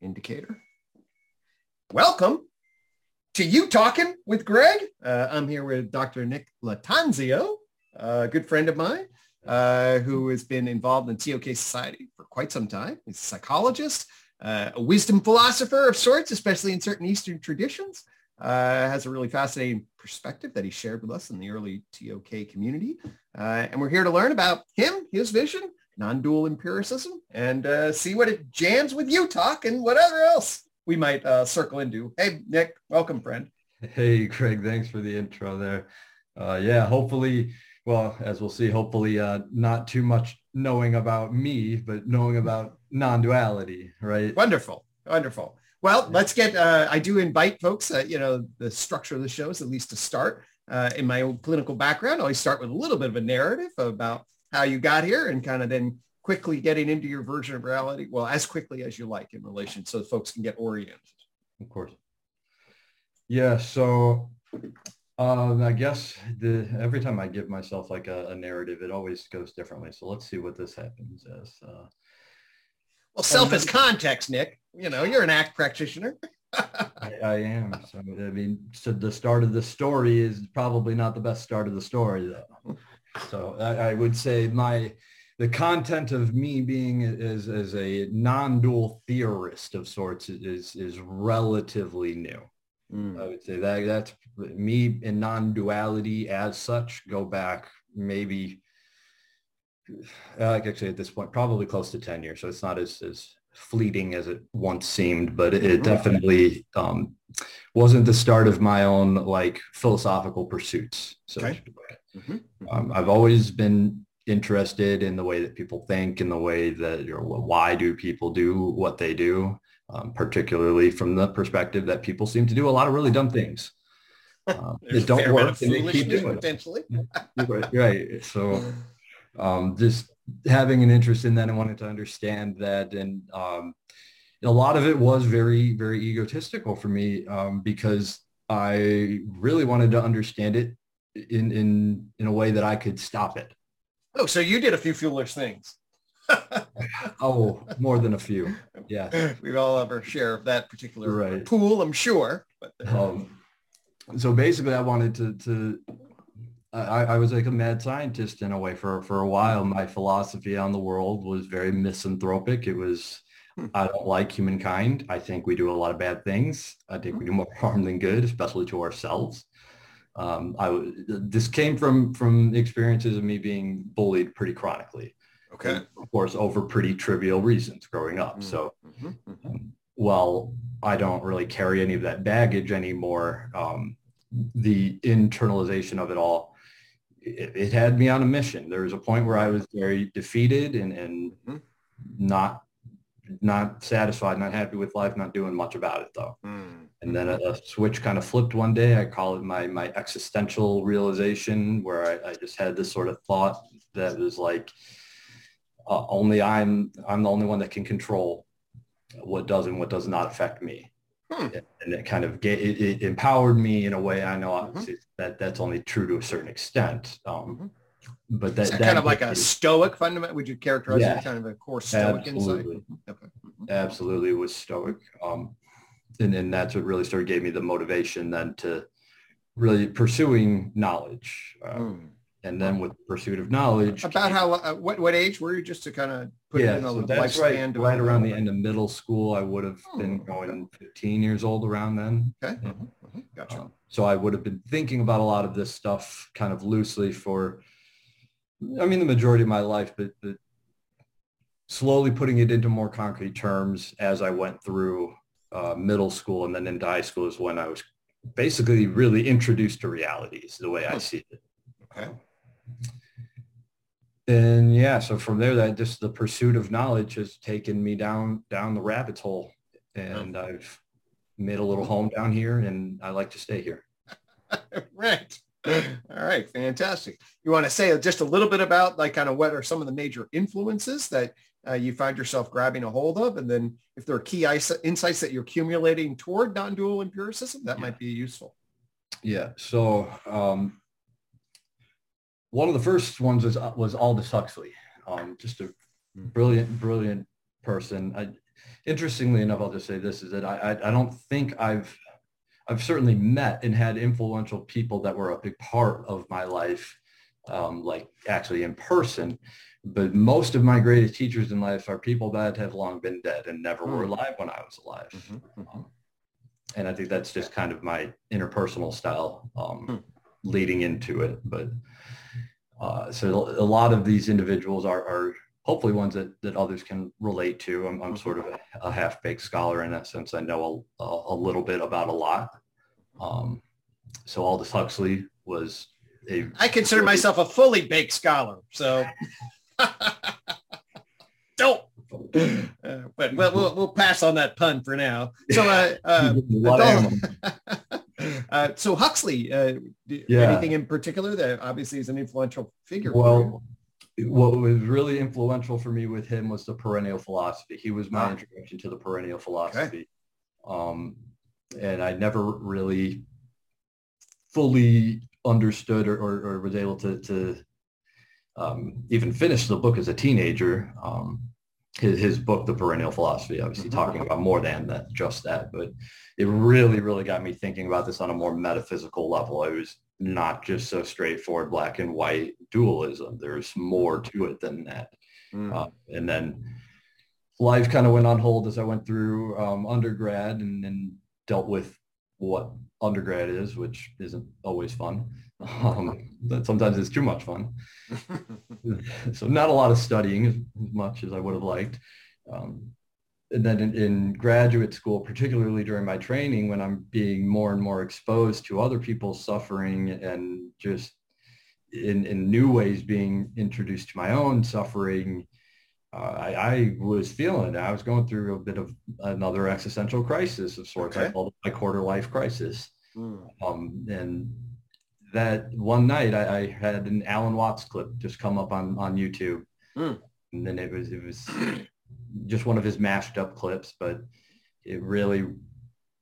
indicator. Welcome to UTOKing with Gregg. Uh, I'm here with Dr. Nick Lattanzio, a good friend of mine uh, who has been involved in TOK Society for quite some time. He's a psychologist, uh, a wisdom philosopher of sorts, especially in certain Eastern traditions. Uh, has a really fascinating perspective that he shared with us in the early TOK community. Uh, and we're here to learn about him, his vision, non-dual empiricism, and uh, see what it jams with UTOK and whatever else we might uh, circle into. Hey, Nick, welcome, friend. Hey, Gregg, thanks for the intro there. Uh, yeah, hopefully, well, as we'll see, hopefully uh, not too much knowing about me, but knowing about non-duality, right? Wonderful, wonderful. Well, let's get, uh, I do invite folks, uh, you know, the structure of the show is at least to start. Uh, in my own clinical background, I always start with a little bit of a narrative about how you got here and kind of then quickly getting into your version of reality. Well, as quickly as you like in relation so folks can get oriented. Of course. Yeah. So um, I guess the every time I give myself like a, a, narrative, it always goes differently. So let's see what this happens as. Uh, well, self is context, Nick. You know, you're an ACT practitioner. I, I, am. So I mean, so the start of the story is probably not the best start of the story, though. So I, I would say my the content of me being as, as a non-dual theorist of sorts is is relatively new. Mm. I would say that that's me in non-duality as such go back maybe uh, actually at this point probably close to 10 years so it's not as, as fleeting as it once seemed but it, it definitely um, wasn't the start of my own like philosophical pursuits so okay. Mm-hmm. Mm-hmm. Um, i've always been interested in the way that people think in the way that you know, why do people do what they do um, particularly from the perspective that people seem to do a lot of really dumb things um, that don't work and they keep doing potentially. right, right. So um, just having an interest in that and wanting to understand that and um, a lot of it was very, very egotistical for me um, because I really wanted to understand it in, in, in a way that I could stop it. Oh, so you did a few foolish things. oh, more than a few. Yeah. we all have ever share of that particular right. pool, I'm sure. But, um, so basically I wanted to, to I, I, was like a mad scientist in a way for, for a while. My philosophy on the world was very misanthropic. It was, hmm. I don't like humankind. I think we do a lot of bad things. I think we do more harm than good, especially to ourselves. Um, I this came from from experiences of me being bullied pretty chronically. Okay. And of course, over pretty trivial reasons growing up. Mm-hmm. So, mm-hmm. mm-hmm. Um, well, I don't really carry any of that baggage anymore. Um, the internalization of it all, it, it, had me on a mission. There was a point where I was very defeated and, and mm-hmm. not not satisfied, not happy with life, not doing much about it though. Mm. And then a, a, switch kind of flipped one day. I call it my my existential realization, where I, I just had this sort of thought that was like, uh, only I'm I'm the only one that can control what does and what does not affect me. Hmm. And it kind of get, it, it, empowered me in a way. I know mm-hmm. that that's only true to a certain extent. Um, mm-hmm. But that, that, kind of like a stoic fundament. Would you characterize yeah, it kind of a core stoic absolutely. insight? Mm-hmm. Okay. Mm-hmm. Absolutely was stoic. Um, and then that's what really started gave me the motivation then to really pursuing knowledge. Um, and then with pursuit of knowledge. About how, uh, what, what age were you just to kind of put yeah, it in a so that's right, right around the end of middle school. I would have oh, been going 15 years old around then. Okay. Yeah. Mm-hmm. Gotcha. Um, so I would have been thinking about a lot of this stuff kind of loosely for, I mean, the majority of my life, but, but slowly putting it into more concrete terms as I went through uh, middle school and then into high school is when I was basically really introduced to realities the way I see it. Okay. And yeah, so from there, that just the pursuit of knowledge has taken me down down the rabbit hole, and oh. I've made a little home down here, and I like to stay here. right. All right, fantastic. You want to say just a little bit about like kind of what are some of the major influences that uh, you find yourself grabbing a hold of, and then if there are key insights that you're accumulating toward non-dual empiricism, that yeah. might be useful. Yeah. So um, one of the first ones was was Aldous Huxley. Um, just a hmm. brilliant, brilliant person. I, interestingly enough, I'll just say this is that I, I, I don't think I've I've certainly met and had influential people that were a big part of my life, um, like actually in person. But most of my greatest teachers in life are people that have long been dead and never mm. were hmm. alive when I was alive. Mm-hmm, mm-hmm. Um, and I think that's just kind of my interpersonal style um, mm. leading into it. But uh, so a lot of these individuals are, are hopefully ones that, that others can relate to. I'm, I'm sort of a, a half-baked scholar in that sense. I know a, a little bit about a lot. Um, so Aldous Huxley was a... I consider myself a fully baked scholar. So don't. Uh, but we'll, we'll, we'll pass on that pun for now. So, uh, uh, uh, so Huxley, uh, yeah. anything in particular that obviously is an influential figure? Well, what was really influential for me with him was the perennial philosophy. He was my ah. introduction to the perennial philosophy. Okay. Um, and I never really fully understood or, or, or was able to, to um, even finish the book as a teenager. Um, his, his book, The Perennial Philosophy, obviously mm-hmm. talking about more than that, just that, but it really, really got me thinking about this on a more metaphysical level. I was not just so straightforward black and white dualism. There's more to it than that. Mm. Uh, and then life kind of went on hold as I went through um, undergrad and, then dealt with what undergrad is, which isn't always fun. Um, but sometimes it's too much fun. so not a lot of studying as, as much as I would have liked. Um, and then in, in, graduate school, particularly during my training, when I'm being more and more exposed to other people's suffering and just in, in new ways being introduced to my own suffering, uh, I, I, was feeling it. I was going through a bit of another existential crisis of sorts. Okay. I called it my quarter life crisis. Mm. Um, and that one night I, I, had an Alan Watts clip just come up on, on YouTube. Mm. And then it was, it was just one of his mashed up clips, but it really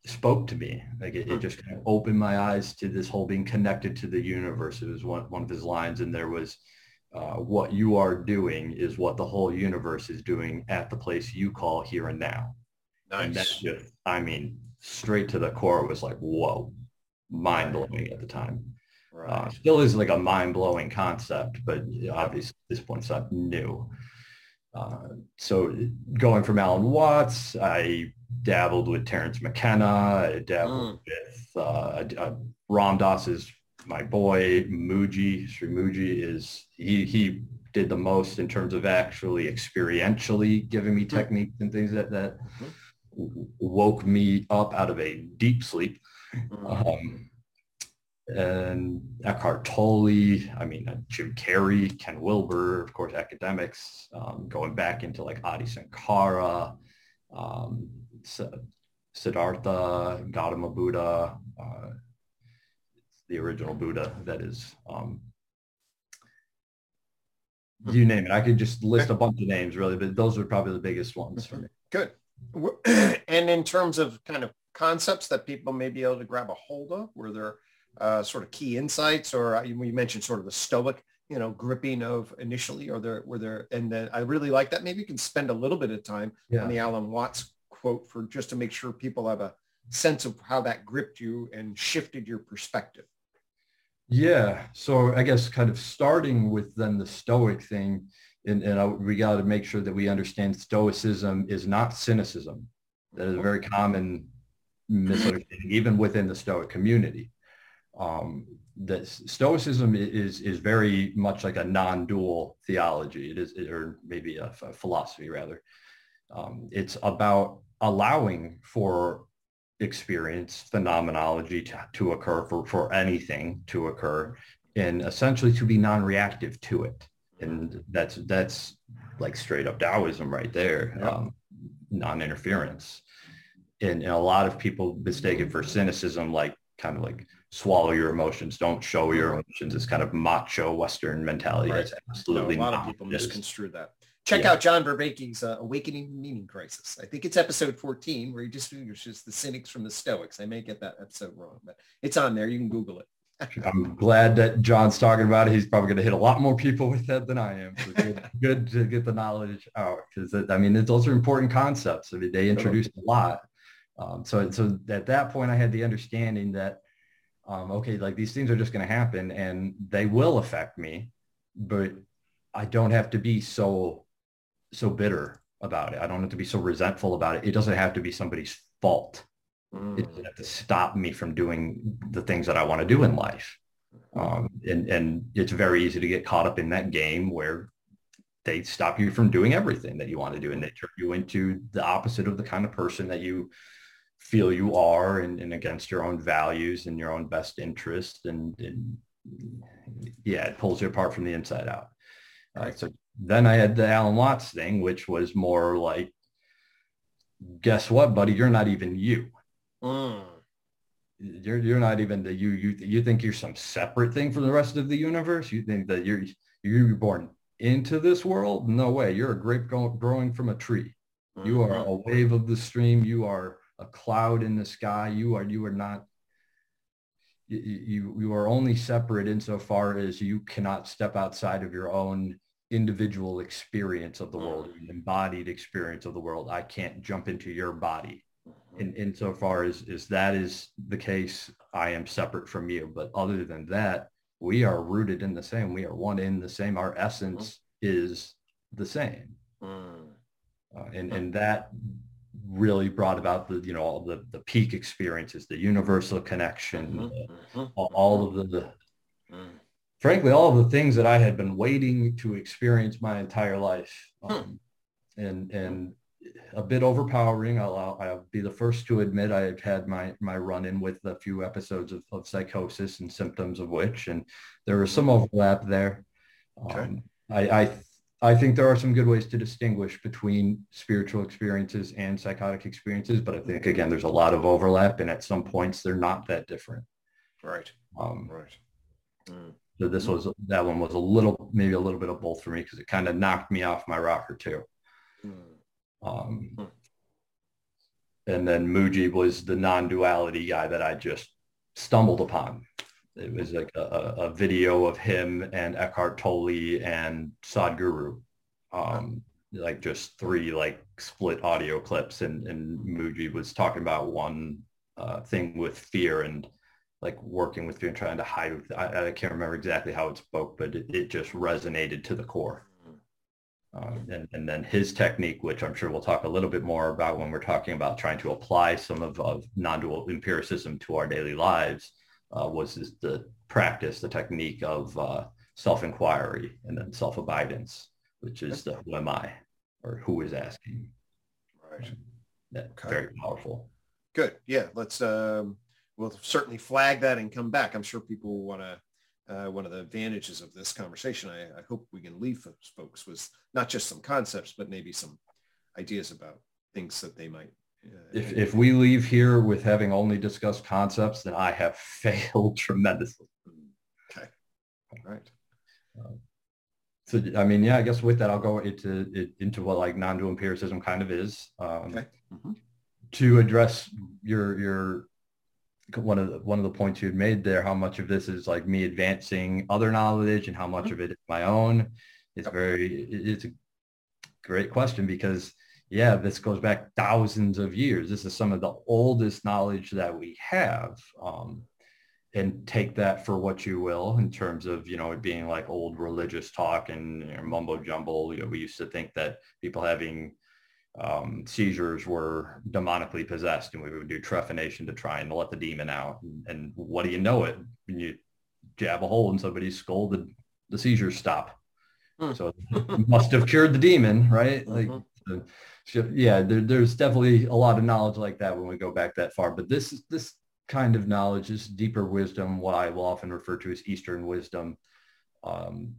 spoke to me. Like it, it, hmm. just kind of opened my eyes to this whole being connected to the universe. It was one, one of his lines and there was, uh, what you are doing is what the whole universe is doing at the place you call here and now. Nice. And just, I mean, straight to the core was like, whoa, mind blowing at the time. Right. Uh, still is like a mind blowing concept, but obviously at this point it's not new. Uh, so going from Alan Watts, I dabbled with Terence McKenna. I dabbled mm. with uh, uh, Ram Dass is my boy. Mooji Sri Mooji is he he did the most in terms of actually experientially giving me mm-hmm. techniques and things that that mm-hmm. woke me up out of a deep sleep. Mm-hmm. Um, and Eckhart Tolle, I mean, uh, Jim Carrey, Ken Wilber, of course, academics, um, going back into like Adi Sankara, um, Siddhartha, Gautama Buddha, uh, the original Buddha, that is. Um, you name it. I could just list a bunch of names really, but those are probably the biggest ones for me. Good. And in terms of kind of concepts that people may be able to grab a hold of, were there uh, sort of key insights or uh, you mentioned sort of the stoic you know gripping of initially or there were there and then i really like that. Maybe you can spend a little bit of time yeah. on the alan watts quote for just to make sure people have a sense of how that gripped you and shifted your perspective. Yeah. So i guess kind of starting with then the stoic thing and, and I, we got to make sure that we understand stoicism is not cynicism. That is a very common misunderstanding even within the stoic community um, that Stoicism is is very much like a non-dual theology. It is, or maybe a, a philosophy rather. Um, it's about allowing for experience, phenomenology to, to occur, for, for anything to occur, and essentially to be non-reactive to it. And that's that's like straight up Taoism right there, yep. um, non-interference. And, and a lot of people mistake it for cynicism, like kind of like swallow your emotions, don't show your emotions. It's kind of macho Western mentality. Right. It's absolutely no, a lot of people misconstrue that. Check yeah. out John Vervaeke's uh, Awakening Meaning Crisis. I think it's episode 14 where he distinguishes the cynics from the Stoics. I may get that episode wrong, but it's on there. You can Google it. I'm glad that John's talking about it. He's probably going to hit a lot more people with that than I am. So good, good, to get the knowledge out because I mean, those are important concepts. I mean, they introduced a lot. Um, so, so at that point, I had the understanding that, um, okay, like these things are just going to happen and they will affect me, but I don't have to be so, so bitter about it. I don't have to be so resentful about it. It doesn't have to be somebody's fault. Mm. It doesn't have to stop me from doing the things that I want to do in life. Um, and, and it's very easy to get caught up in that game where they stop you from doing everything that you want to do and they turn you into the opposite of the kind of person that you feel you are and, and against your own values and your own best interest and, and yeah it pulls you apart from the inside out. Right. so then i had the alan watts thing which was more like guess what buddy? You're not even you. Mm. you're you're not even the you you you think you're some separate thing from the rest of the universe? You think that you're you're born into this world? No way. You're a grape growing from a tree. You are mm-hmm. a wave of the stream. You are a cloud in the sky. You are you are not you, you are only separate insofar as you cannot step outside of your own individual experience of the world, mm. embodied experience of the world. I can't jump into your body. Mm-hmm. In insofar as, as that is the case, I am separate from you. But other than that, we are rooted in the same. We are one in the same. Our essence mm-hmm. is the same. Mm. Uh, and, and that really brought about the you know all the the peak experiences the universal connection mm-hmm. mm-hmm. all, of the, the mm. frankly all of the things that i had been waiting to experience my entire life hmm. um, and and a bit overpowering I'll, I'll be the first to admit i've had my my run-in with a few episodes of, of psychosis and symptoms of which and there was some overlap there okay. Um, I, I I think there are some good ways to distinguish between spiritual experiences and psychotic experiences, but I think again there's a lot of overlap, and at some points they're not that different. Right. Um, right. Mm. So this was that one was a little maybe a little bit of both for me because it kind of knocked me off my rocker too. Mm. Um, mm. And then Mooji was the non-duality guy that I just stumbled upon it was like a, a video of him and Eckhart Tolle and Sadhguru, um, like just three like split audio clips. And, and Mooji was talking about one uh, thing with fear and like working with fear and trying to hide. I, I can't remember exactly how it spoke, but it, it just resonated to the core. Um, and, and then his technique, which I'm sure we'll talk a little bit more about when we're talking about trying to apply some of, of non-dual empiricism to our daily lives, uh, was the practice, the technique of uh, self-inquiry and then self-abidance, which is the who am I or who is asking. Right. Um, okay. Very powerful. Good. Yeah. Let's, um, we'll certainly flag that and come back. I'm sure people want to, uh, one of the advantages of this conversation, I, I hope we can leave folks was not just some concepts, but maybe some ideas about things that they might if, if we leave here with having only discussed concepts, then I have failed tremendously. Okay. All right. Um, so, I mean, yeah, I guess with that, I'll go into into what like non-dual empiricism kind of is. Um, okay. Mm-hmm. To address your your one of the one of the points you had made there, how much of this is like me advancing other knowledge and how much mm-hmm. of it is my own. It's very it's a great question because yeah, this goes back thousands of years. This is some of the oldest knowledge that we have. Um, and take that for what you will in terms of, you know, it being like old religious talk and you know, mumbo jumbo. You know, we used to think that people having um, seizures were demonically possessed and we would do trephination to try and let the demon out. And, and what do you know it? When you jab a hole in somebody's skull, the, the seizures stop. Mm. So must have cured the demon, right? Like, mm-hmm yeah, there, there's definitely a lot of knowledge like that when we go back that far. But this this kind of knowledge, this deeper wisdom, what I will often refer to as Eastern wisdom, um,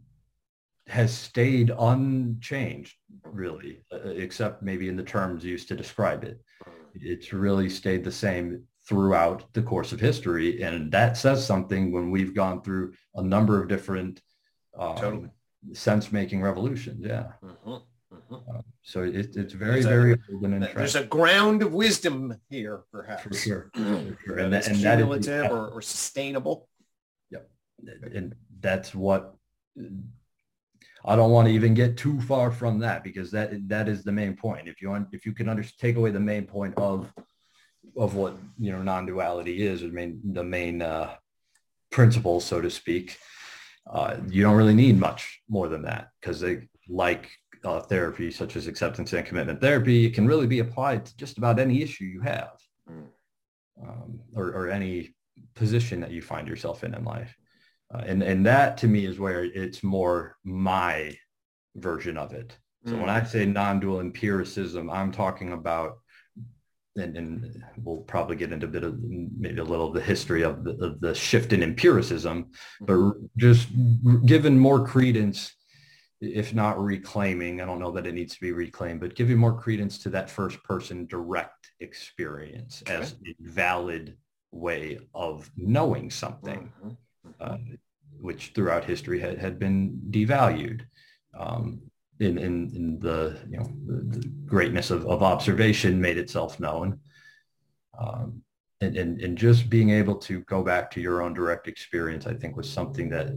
has stayed unchanged, really, uh, except maybe in the terms used to describe it. It's really stayed the same throughout the course of history, and that says something when we've gone through a number of different um, totally. sense-making revolutions. Yeah. Mm-hmm. Uh, so it, it's very, there's very a, old and interesting. There's a ground of wisdom here, perhaps. For sure. For sure. And, that, and cumulative that is, or, or sustainable. Yep. And that's what I don't want to even get too far from that because that that is the main point. If you want, if you can under, take away the main point of of what you know non-duality is, the main the main uh, principles, so to speak, uh, you don't really need much more than that because they like uh, therapy such as acceptance and commitment therapy it can really be applied to just about any issue you have mm. um, or, or, any position that you find yourself in in life uh, and and that to me is where it's more my version of it so mm. when i say non-dual empiricism i'm talking about and, and, we'll probably get into a bit of maybe a little of the history of the, of the shift in empiricism, but mm-hmm. just given more credence, if not reclaiming, I don't know that it needs to be reclaimed, but giving more credence to that first person direct experience okay. as a valid way of knowing something, mm-hmm. uh, which throughout history had, had been devalued. Um, in, in, in the, you know, the, the greatness of, of observation made itself known. Um, and, and, and just being able to go back to your own direct experience, I think was something that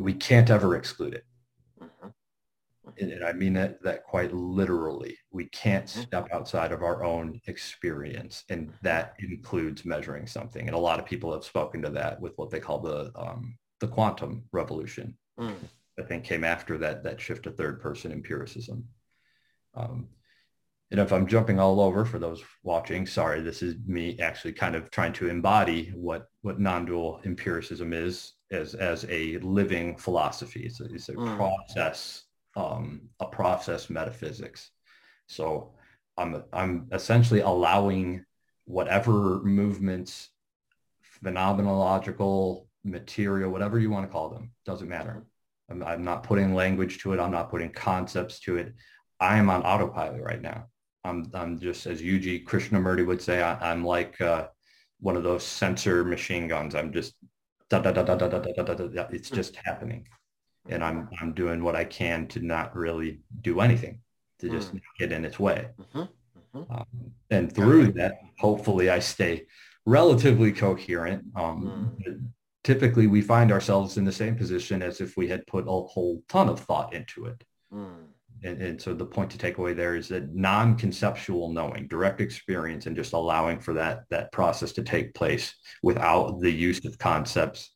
we can't ever exclude it. Mm-hmm. And, and I mean that, that quite literally. We can't mm-hmm. step outside of our own experience. And that includes measuring something. And a lot of people have spoken to that with what they call the, um, the quantum revolution mm. I think came after that that shift to third person empiricism. Um, and if I'm jumping all over for those watching, sorry, this is me actually kind of trying to embody what what non-dual empiricism is as as a living philosophy. It's a, it's a mm. process, um, a process metaphysics. So I'm I'm essentially allowing whatever movements, phenomenological, material, whatever you want to call them, doesn't matter. I'm, I'm not putting language to it. I'm not putting concepts to it. I am on autopilot right now. I'm, I'm just, as U.G. Krishnamurti would say, I, am like uh, one of those sensor machine guns. I'm just, da, da, da, da, da, da, da, da, da, it's just happening. And I'm, I'm doing what I can to not really do anything, to just get in its way. Um, and through that, hopefully I stay relatively coherent. Um, typically we find ourselves in the same position as if we had put a whole ton of thought into it. Mm. And, and, so the point to take away there is that non-conceptual knowing, direct experience, and just allowing for that that process to take place without the use of concepts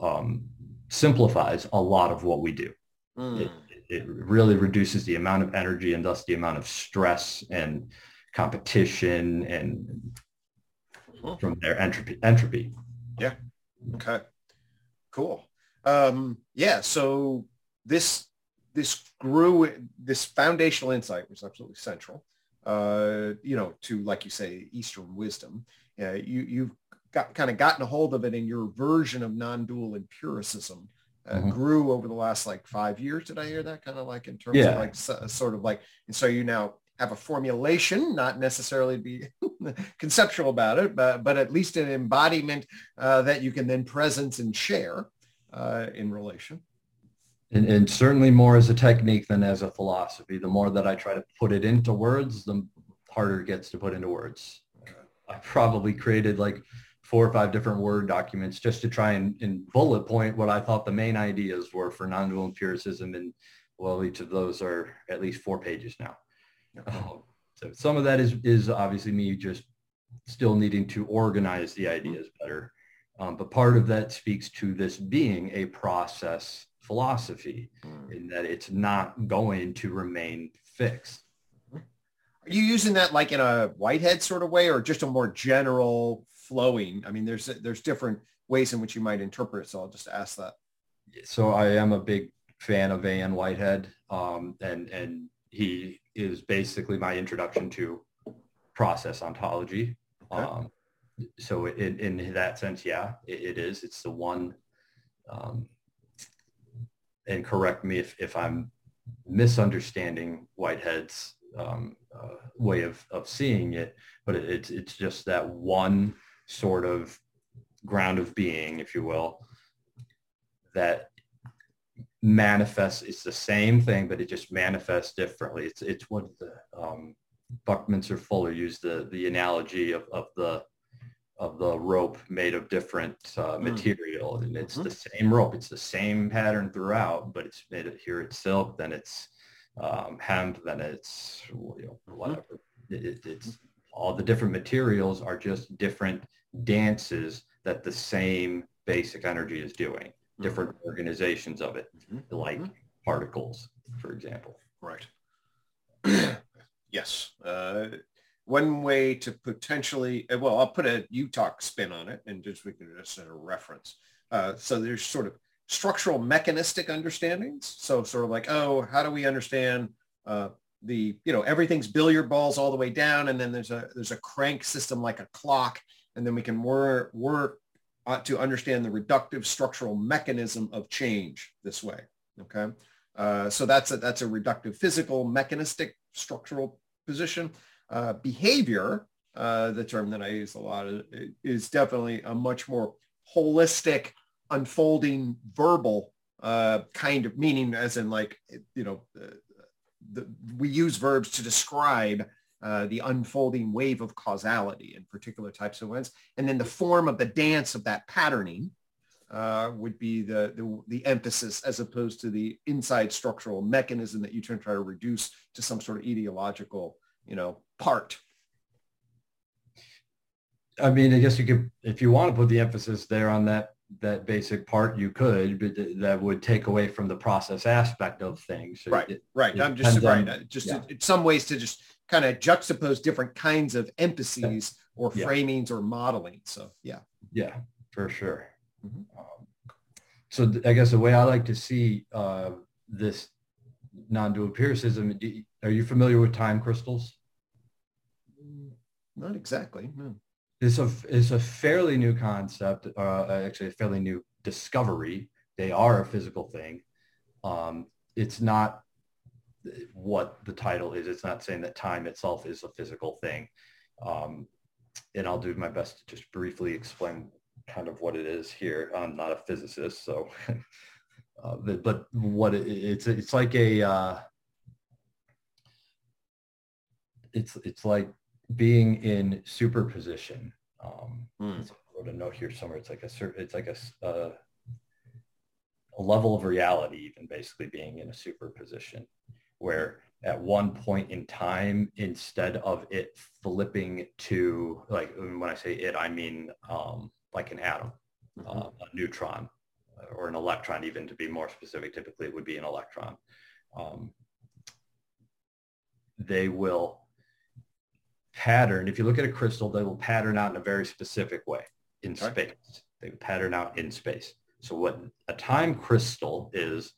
um, simplifies a lot of what we do. Mm. It, it really reduces the amount of energy and thus the amount of stress and competition and from there entropy. Entropy. Yeah. Okay. Cool. Um, yeah. So this this grew this foundational insight was absolutely central. Uh, you know, to like you say, Eastern wisdom. Uh, you you've got kind of gotten a hold of it in your version of non-dual empiricism. Uh, mm-hmm. grew over the last like five years. Did I hear that kind of like in terms yeah. of like so, sort of like, and so you now have a formulation, not necessarily be conceptual about it, but, but at least an embodiment uh, that you can then presence and share uh, in relation. And, and, certainly more as a technique than as a philosophy. The more that I try to put it into words, the harder it gets to put into words. I probably created like four or five different Word documents just to try and, and bullet point what I thought the main ideas were for non-dual empiricism. And well, each of those are at least four pages now. Um, so some of that is is obviously me just still needing to organize the ideas better. Um, but part of that speaks to this being a process philosophy mm. in that it's not going to remain fixed. Are you using that like in a Whitehead sort of way or just a more general flowing? I mean, there's there's different ways in which you might interpret it. So I'll just ask that. So I am a big fan of A.N. Whitehead um, and, and he is basically my introduction to process ontology. Okay. Um, so in, in that sense, yeah, it, it is. It's the one, um, and correct me if, if I'm misunderstanding Whitehead's um, uh, way of, of seeing it, but it, it's, it's just that one sort of ground of being, if you will, that manifests it's the same thing but it just manifests differently. It's it's what the um, buckminster fuller used the the analogy of, of the of the rope made of different uh, mm. material, and it's mm-hmm. the same rope. It's the same pattern throughout, but it's made here. It's silk, then it's um, hemp, then it's you know, mm-hmm. whatever. It, it's all the different materials are just different dances that the same basic energy is doing. Mm-hmm. Different organizations of it, mm-hmm. like mm-hmm. particles, for example. Right. yes. Uh, one way to potentially, uh, well, I'll put a UTOK spin on it and just we can just a reference. Uh, so there's sort of structural mechanistic understandings. So sort of like, oh, how do we understand uh, the, you know, everything's billiard balls all the way down. And then there's a, there's a crank system like a clock. And then we can work, work uh, to understand the reductive structural mechanism of change this way. Okay. Uh, so that's a, that's a reductive physical mechanistic structural position. Uh, behavior, uh, the term that I use a lot, is definitely a much more holistic, unfolding verbal uh, kind of meaning, as in like, you know, the, we use verbs to describe uh, the unfolding wave of causality in particular types of events. And then the form of the dance of that patterning uh, would be the, the, the, emphasis as opposed to the inside structural mechanism that you try to reduce to some sort of ideological you know, part. I mean, I guess you could, if you want to put the emphasis there on that that basic part, you could, but that would take away from the process aspect of things. So right, it, right. It I'm just right. On, just yeah. some ways to just kind of juxtapose different kinds of emphases yeah. or framings or modeling. So yeah. Yeah, for sure. Mm-hmm. Um, so th- I guess the way I like to see uh, this non-dual empiricism, are you familiar with time crystals? Not exactly. No. It's a it's a fairly new concept, uh, actually a fairly new discovery. They are a physical thing. Um, it's not what the title is. It's not saying that time itself is a physical thing. Um, and I'll do my best to just briefly explain kind of what it is here. I'm not a physicist, so uh, but, what it, it's it's like a uh, it's it's like being in superposition. Um, mm. I wrote a note here somewhere. It's like a it's like a, a a level of reality, even basically being in a superposition, where at one point in time, instead of it flipping to like when I say it, I mean um, like an atom, mm-hmm. uh, a neutron, or an electron, even to be more specific. Typically, it would be an electron. Um, they will pattern, if you look at a crystal, they will pattern out in a very specific way in right. space. They pattern out in space. So what a time crystal is,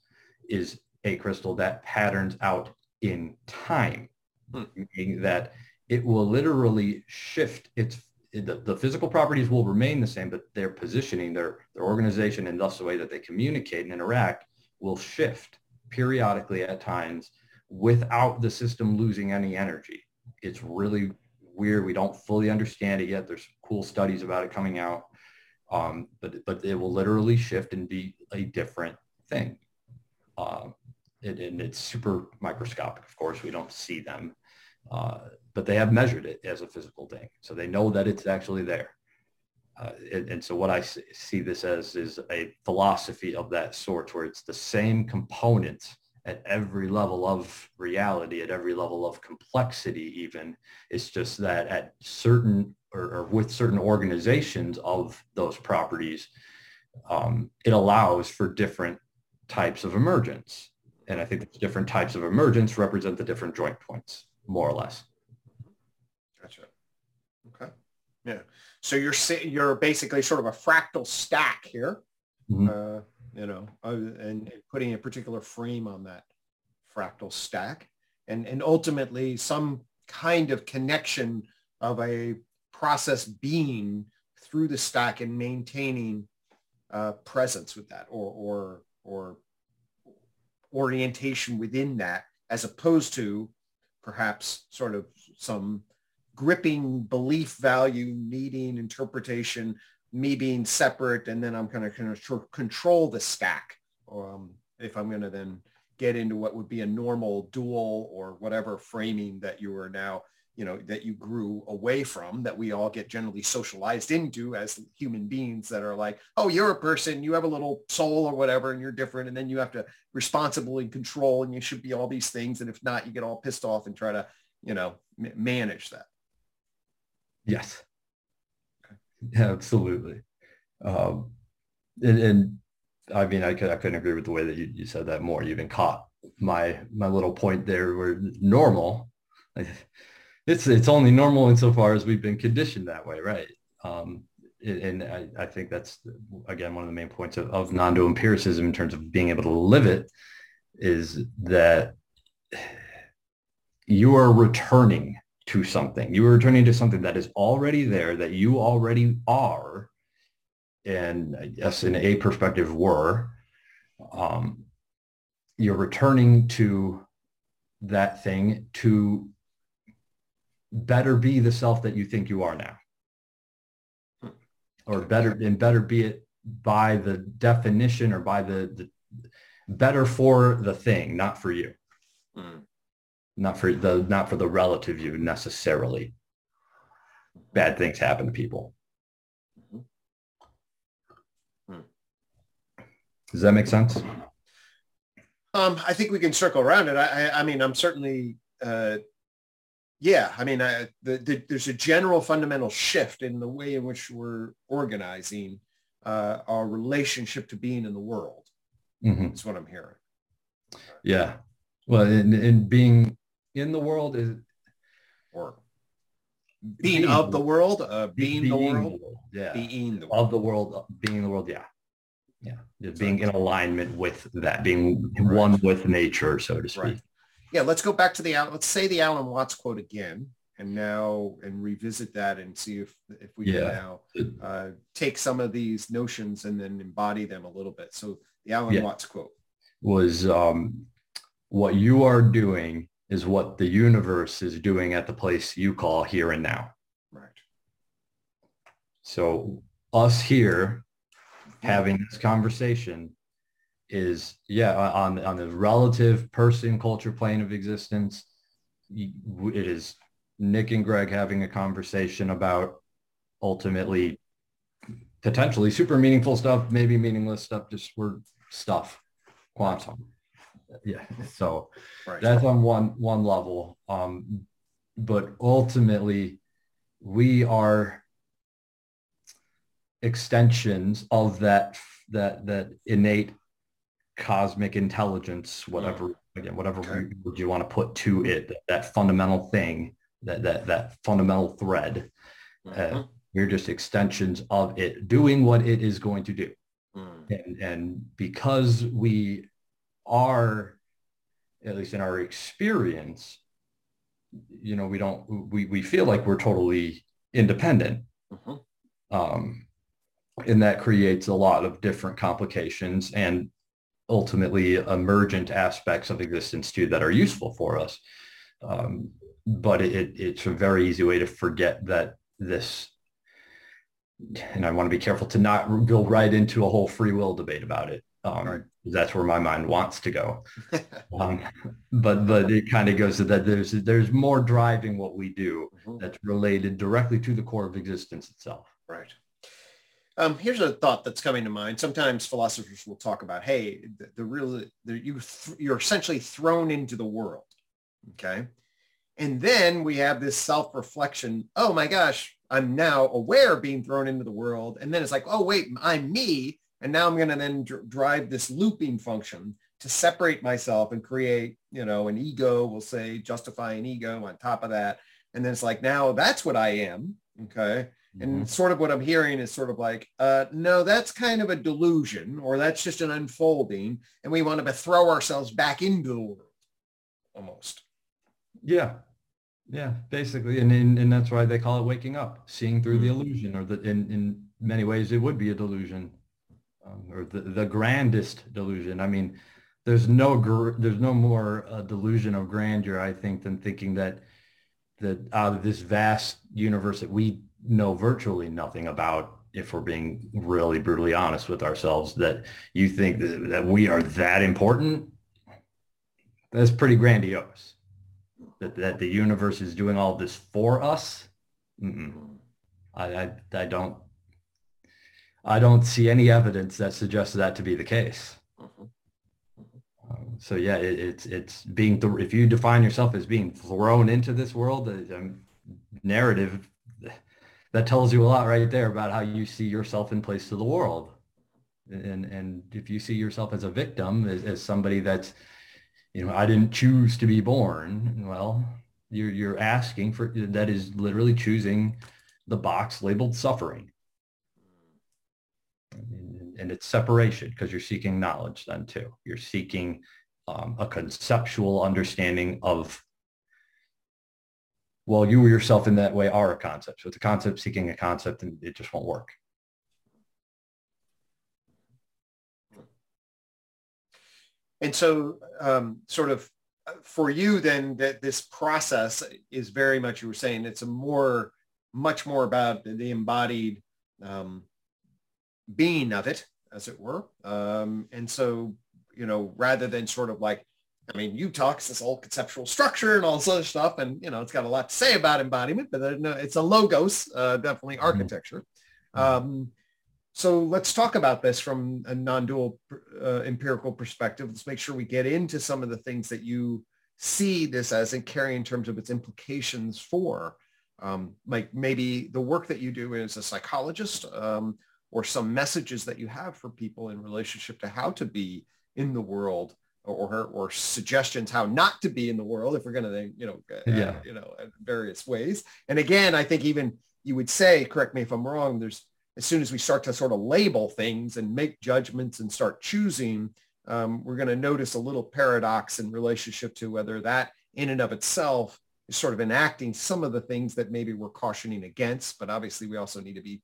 is a crystal that patterns out in time, hmm. meaning that it will literally shift its the, the physical properties will remain the same, but their positioning, their, their organization, and thus the way that they communicate and interact will shift periodically at times without the system losing any energy. It's really weird. We don't fully understand it yet. There's cool studies about it coming out. Um, but, but it will literally shift and be a different thing. It, and it's super microscopic. Of course, we don't see them, uh, but they have measured it as a physical thing. So they know that it's actually there. Uh, and, and, so what I see this as is a philosophy of that sort where it's the same components at every level of reality, at every level of complexity even. It's just that at certain or, or with certain organizations of those properties, um, it allows for different types of emergence. And I think different types of emergence represent the different joint points, more or less. Gotcha. Okay. Yeah. So you're you're basically sort of a fractal stack here. Mm-hmm. Uh, you know, uh, and, putting a particular frame on that fractal stack. And, and ultimately some kind of connection of a process being through the stack and maintaining uh, presence with that or, or, or orientation within that as opposed to perhaps sort of some gripping belief value needing interpretation me being separate and then I'm going to kind of control the stack. Um, if I'm going to then get into what would be a normal dual or whatever framing that you are now you know, that you grew away from that we all get generally socialized into as human beings that are like, oh, you're a person, you have a little soul or whatever, and you're different. And then you have to responsibly control and you should be all these things. And if not, you get all pissed off and try to, you know, m- manage that. Yes. Absolutely. Um, and, and, I mean, I, could, I couldn't agree with the way that you, you said that more. You even caught my my little point there where normal it's it's only normal insofar as we've been conditioned that way, right? Um, and I, I, think that's again one of the main points of, of non-dual empiricism in terms of being able to live it is that you are returning to something. You are returning to something that is already there, that you already are, and yes, in a perspective were. Um, you're returning to that thing to better be the self that you think you are now or better and better be it by the definition or by the, the better for the thing not for you mm. Not for the not for the relative you necessarily bad things happen to people mm-hmm. does that make sense um, I think we can circle around it. I, I, I mean, I'm certainly uh, yeah, I mean, I, the, the, there's a general fundamental shift in the way in which we're organizing uh, our relationship to being in the world. Mm-hmm. That's what I'm hearing. Yeah. Well, and, and being in the world is, or being, being of the world, uh, being, being the world, world, yeah, being the world. of the world, being the world, yeah, yeah, being in alignment with that, being right. one with nature, so to speak. Right yeah, let's go back to the let's say the Alan Watts quote again, and now and revisit that and see if if we yeah. can now uh, take some of these notions and then embody them a little bit. So the Alan yeah. Watts quote was, um, "What you are doing is what the universe is doing at the place you call here and now." Right. So us here having this hmm. conversation is yeah on on the relative person culture plane of existence it is nick and Gregg having a conversation about ultimately potentially super meaningful stuff maybe meaningless stuff just word stuff quantum yeah so right. that's on one one level um but ultimately we are extensions of that that that innate cosmic intelligence, whatever yeah. again, whatever okay. would you want to put to it, that, that, fundamental thing, that that that fundamental thread. Mm-hmm. Uh, we're just extensions of it doing what it is going to do. Mm. And, and because we are, at least in our experience, you know, we don't, we, we feel like we're totally independent. Mm-hmm. Um, and that creates a lot of different complications and ultimately emergent aspects of existence too that are useful for us. Um, but it, it's a very easy way to forget that this, and I want to be careful to not go right into a whole free will debate about it. Um, right. That's where my mind wants to go. um, but but it kind of goes to that there's there's more driving what we do mm-hmm. that's related directly to the core of existence itself. Right. Um, here's a thought that's coming to mind. Sometimes philosophers will talk about, hey, the, the real, the, you th- you're essentially thrown into the world. Okay. And then we have this self-reflection. Oh my gosh, I'm now aware of being thrown into the world. And then it's like, oh, wait, I'm me. And now I'm going to then dr- drive this looping function to separate myself and create, you know, an ego, we'll say, justify an ego on top of that. And then it's like, now that's what I am. Okay. And mm-hmm. sort of what I'm hearing is sort of like, uh, no, that's kind of a delusion or that's just an unfolding. And we want to throw ourselves back into the world almost. Yeah. Yeah, basically. And, and, and that's why they call it waking up, seeing through mm-hmm. the illusion or the, in, in many ways, it would be a delusion um, or the, the grandest delusion. I mean, there's no, gr- there's no more uh, delusion of grandeur, I think, than thinking that, that out of this vast universe that we know virtually nothing about if we're being really brutally honest with ourselves that you think that, that we are that important that's pretty grandiose that, that the universe is doing all this for us. I, I, I don't I don't see any evidence that suggests that to be the case. Mm-hmm. Um, so yeah, it, it's it's being th- if you define yourself as being thrown into this world, uh, um, narrative that tells you a lot right there about how you see yourself in place to the world. And and if you see yourself as a victim, as, as somebody that's, you know, I didn't choose to be born, well, you're you're asking for that is literally choosing the box labeled suffering. And, it's separation because you're seeking knowledge then too. You're seeking um, a conceptual understanding of well, you yourself in that way are a concept. So it's a concept seeking a concept and it just won't work. And so um, sort of uh, for you then that this process is very much, you were saying it's a more, much more about the embodied um, being of it, as it were. Um, and so, you know, rather than sort of like I mean, UTOK's this whole conceptual structure and all this other stuff, and you know, it's got a lot to say about embodiment, but it's a logos, uh, definitely mm-hmm. architecture. Um, so let's talk about this from a non-dual uh, empirical perspective. Let's make sure we get into some of the things that you see this as and carry in terms of its implications for, um, like maybe the work that you do as a psychologist, um, or some messages that you have for people in relationship to how to be in the world or or suggestions how not to be in the world if we're going to you know yeah. Uh, you know various ways and again i think even you would say correct me if i'm wrong there's as soon as we start to sort of label things and make judgments and start choosing um, we're going to notice a little paradox in relationship to whether that in and of itself is sort of enacting some of the things that maybe we're cautioning against but obviously we also need to be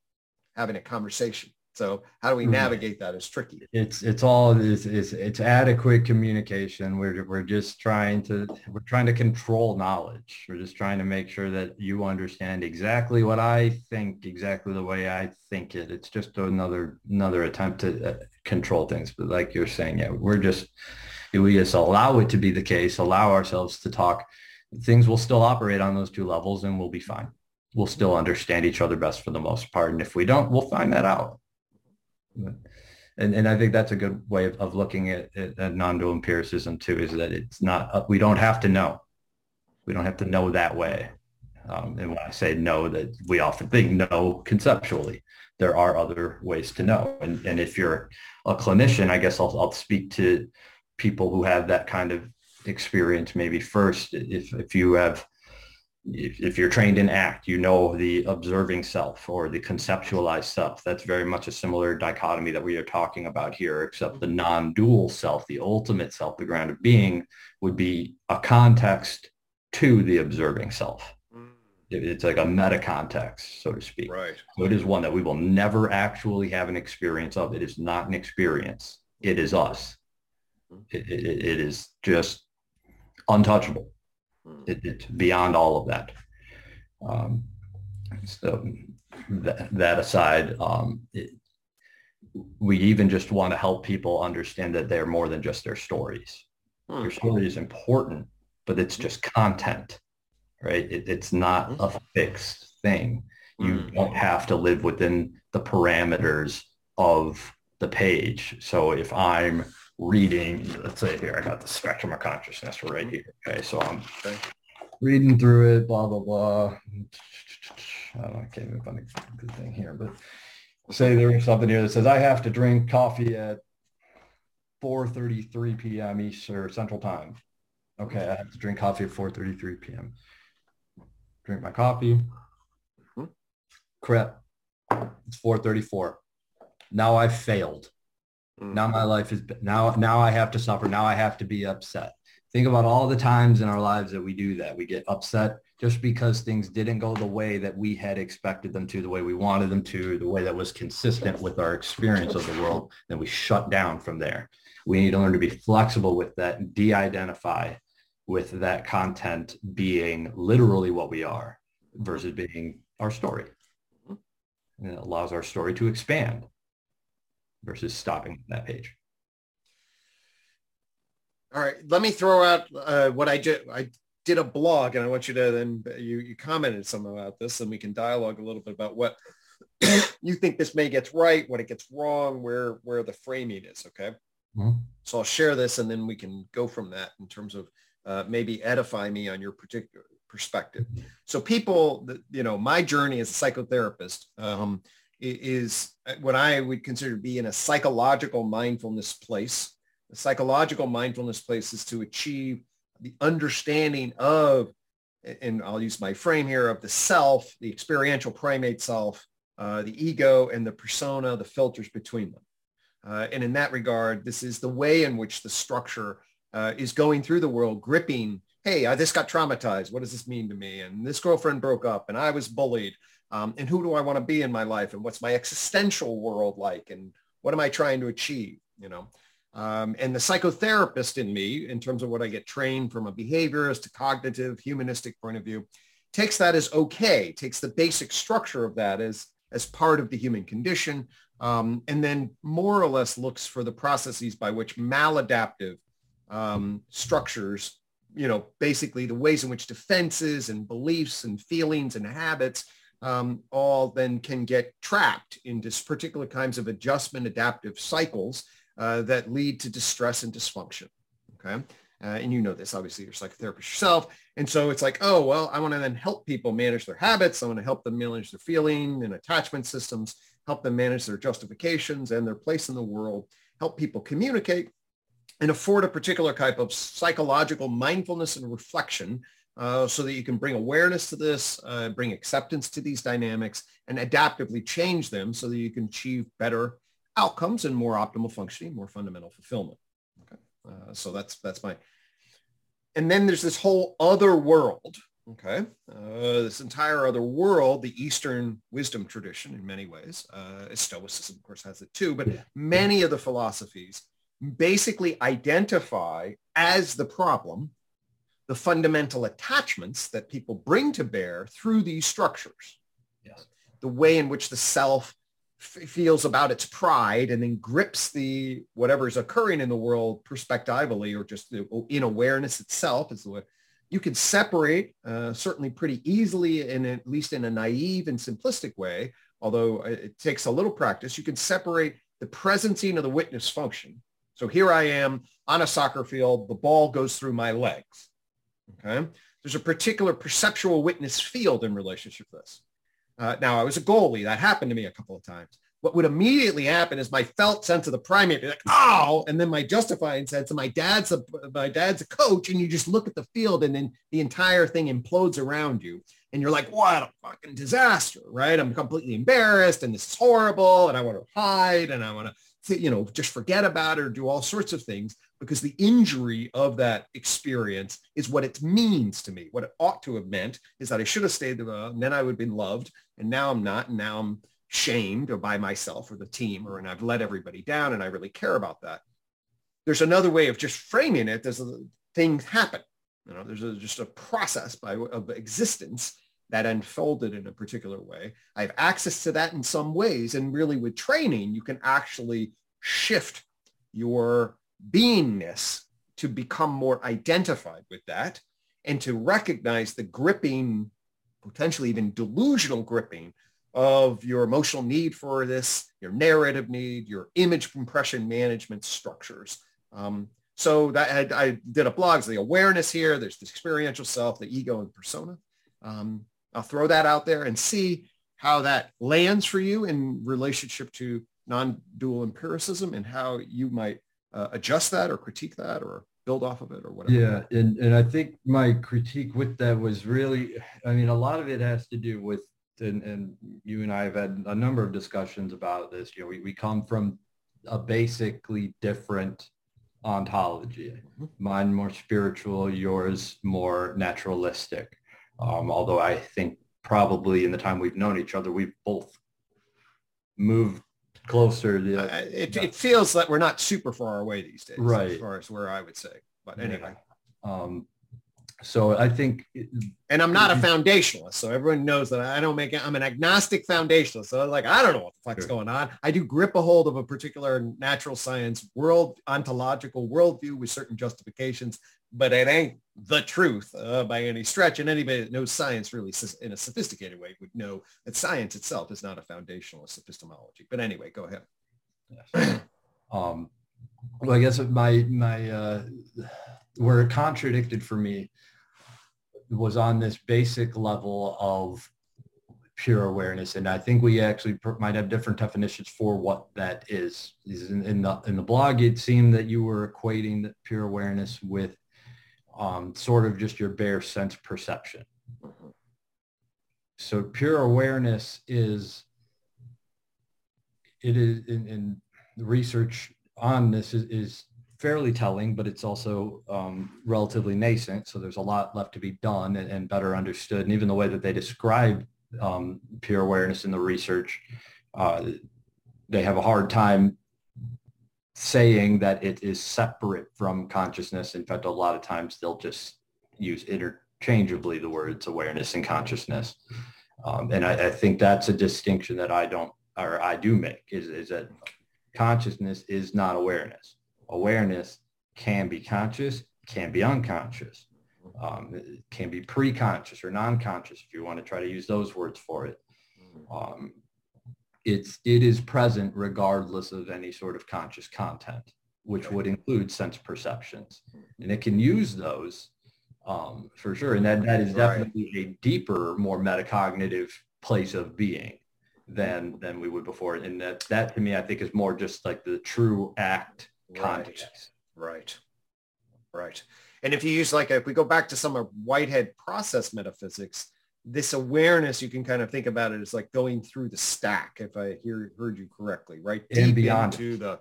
having a conversation so how do we mm-hmm. navigate that is tricky. It's it's all it's, it's it's adequate communication. We're we're just trying to we're trying to control knowledge. We're just trying to make sure that you understand exactly what I think, exactly the way I think it. It's just another another attempt to uh, control things. But like you're saying, yeah, we're just we just allow it to be the case, allow ourselves to talk. Things will still operate on those two levels, and we'll be fine. We'll still understand each other best for the most part. And if we don't, we'll find that out and, and I think that's a good way of, of looking at, at, at non-dual empiricism too, is that it's not, uh, we don't have to know. We don't have to know that way. Um, and when I say no, that we often think no conceptually, there are other ways to know. And, and if you're a clinician, I guess I'll, I'll speak to people who have that kind of experience maybe first. If, if you have if, if you're trained in ACT, you know the observing self or the conceptualized self. That's very much a similar dichotomy that we are talking about here, except the non-dual self, the ultimate self, the ground of being, would be a context to the observing self. Mm. It's like a meta context, so to speak. Right. So it is one that we will never actually have an experience of. It is not an experience. It is us. Mm. It, it, it is just untouchable. It, it's beyond all of that. Um, so that, that aside, um, it, we even just want to help people understand that they're more than just their stories. Hmm. Your story is important, but it's just content, right? It, it's not hmm. a fixed thing. You hmm. don't have to live within the parameters of the page. So if I'm reading, let's say here, I got the spectrum of consciousness right mm-hmm. here. Okay, so I'm reading through it, blah, blah, blah. I don't know, I can't even find a good thing here, but say there's something here that says I have to drink coffee at 4.33 p.m. East or Central Time. Okay, I have to drink coffee at 4.33 p.m. Drink my coffee. Mm-hmm. Crap. It's 4.34. Now I've failed. Mm-hmm. Now my life is now now I have to suffer. Now I have to be upset. Think about all the times in our lives that we do that. We get upset just because things didn't go the way that we had expected them to, the way we wanted them to, the way that was consistent with our experience of the world. Then we shut down from there. We need to learn to be flexible with that and de-identify with that content being literally what we are versus being our story. And it allows our story to expand versus stopping that page. All right, let me throw out uh, what I did. I did a blog and I want you to then you you commented some about this and we can dialogue a little bit about what you think this may gets right, what it gets wrong, where where the framing is. Okay. Mm-hmm. So I'll share this and then we can go from that in terms of uh, maybe edify me on your particular perspective. So people, you know, my journey as a psychotherapist um, is what I would consider to be in a psychological mindfulness place. The psychological mindfulness place is to achieve the understanding of, and I'll use my frame here, of the self, the experiential primate self, uh, the ego, and the persona, the filters between them. Uh, and in that regard, this is the way in which the structure uh, is going through the world, gripping, hey, I just got traumatized. What does this mean to me? And this girlfriend broke up and I was bullied. Um, and who do I want to be in my life? And what's my existential world like? And what am I trying to achieve? You know, um, and the psychotherapist in me, in terms of what I get trained from a behaviorist to cognitive, humanistic point of view, takes that as okay, takes the basic structure of that as, as part of the human condition, um, and then more or less looks for the processes by which maladaptive um, structures, you know, basically the ways in which defenses and beliefs and feelings and habits um, all then can get trapped in into particular kinds of adjustment adaptive cycles uh, that lead to distress and dysfunction. Okay. Uh, and you know this, obviously you're a psychotherapist yourself. And so it's like, oh, well, I want to then help people manage their habits. I want to help them manage their feeling and attachment systems, help them manage their justifications and their place in the world, help people communicate and afford a particular type of psychological mindfulness and reflection uh, so that you can bring awareness to this, uh, bring acceptance to these dynamics, and adaptively change them so that you can achieve better outcomes and more optimal functioning, more fundamental fulfillment. Okay, uh, so that's that's my. And then there's this whole other world. Okay, uh, this entire other world, the Eastern wisdom tradition, in many ways, uh, Stoicism, of course, has it too, but many of the philosophies basically identify as the problem the fundamental attachments that people bring to bear through these structures. Yes. The way in which the self f- feels about its pride and then grips the whatever is occurring in the world perspectively or just in awareness itself is the way you can separate uh, certainly pretty easily and at least in a naive and simplistic way, although it takes a little practice, you can separate the presencing of the witness function so here I am on a soccer field. The ball goes through my legs. Okay. There's a particular perceptual witness field in relationship to this. Uh, now I was a goalie. That happened to me a couple of times. What would immediately happen is my felt sense of the primate be like, oh, and then my justifying sense of my dad's a my dad's a coach, and you just look at the field, and then the entire thing implodes around you, and you're like, what a fucking disaster, right? I'm completely embarrassed, and this is horrible, and I want to hide, and I want to you know, just forget about it or do all sorts of things because the injury of that experience is what it means to me. What it ought to have meant is that I should have stayed there and then I would have been loved. And now I'm not. And now I'm shamed or by myself or the team or and I've let everybody down and I really care about that. There's another way of just framing it. There's a, things happen. You know, there's a, just a process by of existence that unfolded in a particular way. I have access to that in some ways. And really with training, you can actually shift your beingness to become more identified with that and to recognize the gripping, potentially even delusional gripping of your emotional need for this, your narrative need, your image compression management structures. Um, so that I, I, did a blog, so the awareness here, there's the experiential self, the ego and persona. Um, I'll throw that out there and see how that lands for you in relationship to non-dual empiricism and how you might uh, adjust that or critique that or build off of it or whatever. Yeah. And, and I think my critique with that was really, I mean, a lot of it has to do with, and, and you and I have had a number of discussions about this. You know, we, we come from a basically different ontology. Mm-hmm. Mine more spiritual, yours more naturalistic. Um, although I think probably in the time we've known each other, we've both moved closer. To, uh, it, it, feels like we're not super far away these days, right? As far as where I would say, but anyway. Yeah. Um, so I think, and I'm not a foundationalist, so everyone knows that I don't make it. I'm an agnostic foundationalist, so like I don't know what the fuck's sure. going on. I do grip a hold of a particular natural science world ontological worldview with certain justifications, but it ain't the truth uh, by any stretch. And anybody that knows science really in a sophisticated way would know that science itself is not a foundationalist epistemology. But anyway, go ahead. Yes. um, well, I guess my my uh, where it contradicted for me was on this basic level of pure awareness, and I think we actually might have different definitions for what that is. In, in the in the blog, it seemed that you were equating pure awareness with um, sort of just your bare sense perception. So pure awareness is it is in, in research on this is, is fairly telling, but it's also um, relatively nascent. So there's a lot left to be done and, and better understood. And even the way that they describe um, pure awareness in the research, uh, they have a hard time saying that it is separate from consciousness. In fact, a lot of times they'll just use interchangeably the words awareness and consciousness. Um, and I, I, think that's a distinction that I don't, or I do make, is, is that consciousness is not awareness awareness can be conscious, can be unconscious, um, can be pre-conscious or non-conscious if you want to try to use those words for it. Um, it's it is present regardless of any sort of conscious content, which would include sense perceptions, and it can use those um, for sure. And that that is definitely a deeper, more metacognitive place of being than than we would before. And that that to me, I think, is more just like the true ACT context. Right. Right. And if you use like, if we go back to some of Whitehead process metaphysics, this awareness, you can kind of think about it as like going through the stack, if I hear, heard you correctly, right? And Deep beyond. into the,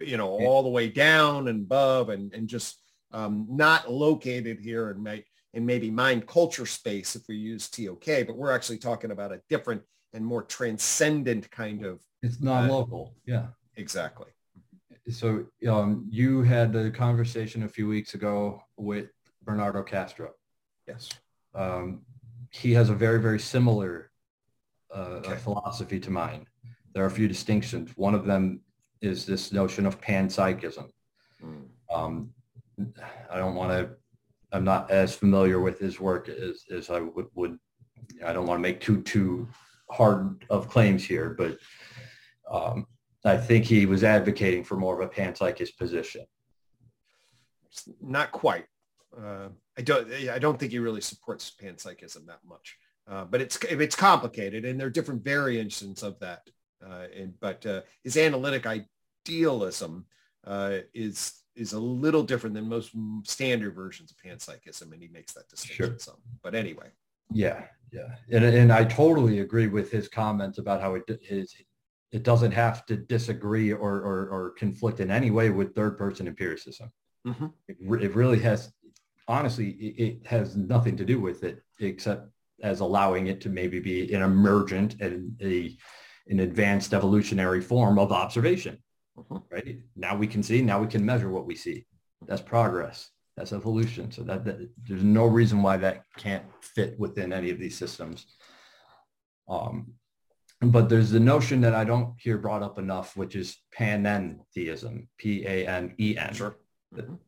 you know, all the way down and above and, and just um, not located here in, may, in maybe mind culture space if we use TOK, but we're actually talking about a different and more transcendent kind of. It's non-local. Uh, yeah. Exactly so um, you had a conversation a few weeks ago with Bernardo Kastrup. Yes. Um, he has a very, very similar uh, okay. philosophy to mine. There are a few distinctions. One of them is this notion of panpsychism. Mm. Um, I don't want to, I'm not as familiar with his work as, as I would, would, I don't want to make too, too hard of claims here, but um, I think he was advocating for more of a panpsychist position. Not quite. Uh, I don't. I don't think he really supports panpsychism that much. Uh, but it's it's complicated, and there are different variations of that. Uh, and but uh, his analytic idealism uh, is is a little different than most standard versions of panpsychism, and he makes that distinction sure. some. But anyway. Yeah, yeah, and and I totally agree with his comments about how it, his it doesn't have to disagree or, or, or conflict in any way with third person empiricism. Mm-hmm. It, it, really has, honestly, it, it, has nothing to do with it except as allowing it to maybe be an emergent and a, an advanced evolutionary form of observation. Mm-hmm. Right now we can see, now we can measure what we see. That's progress. That's evolution. So that, that there's no reason why that can't fit within any of these systems. Um, but there's the notion that I don't hear brought up enough, which is panentheism, P-A-N-E-N sure.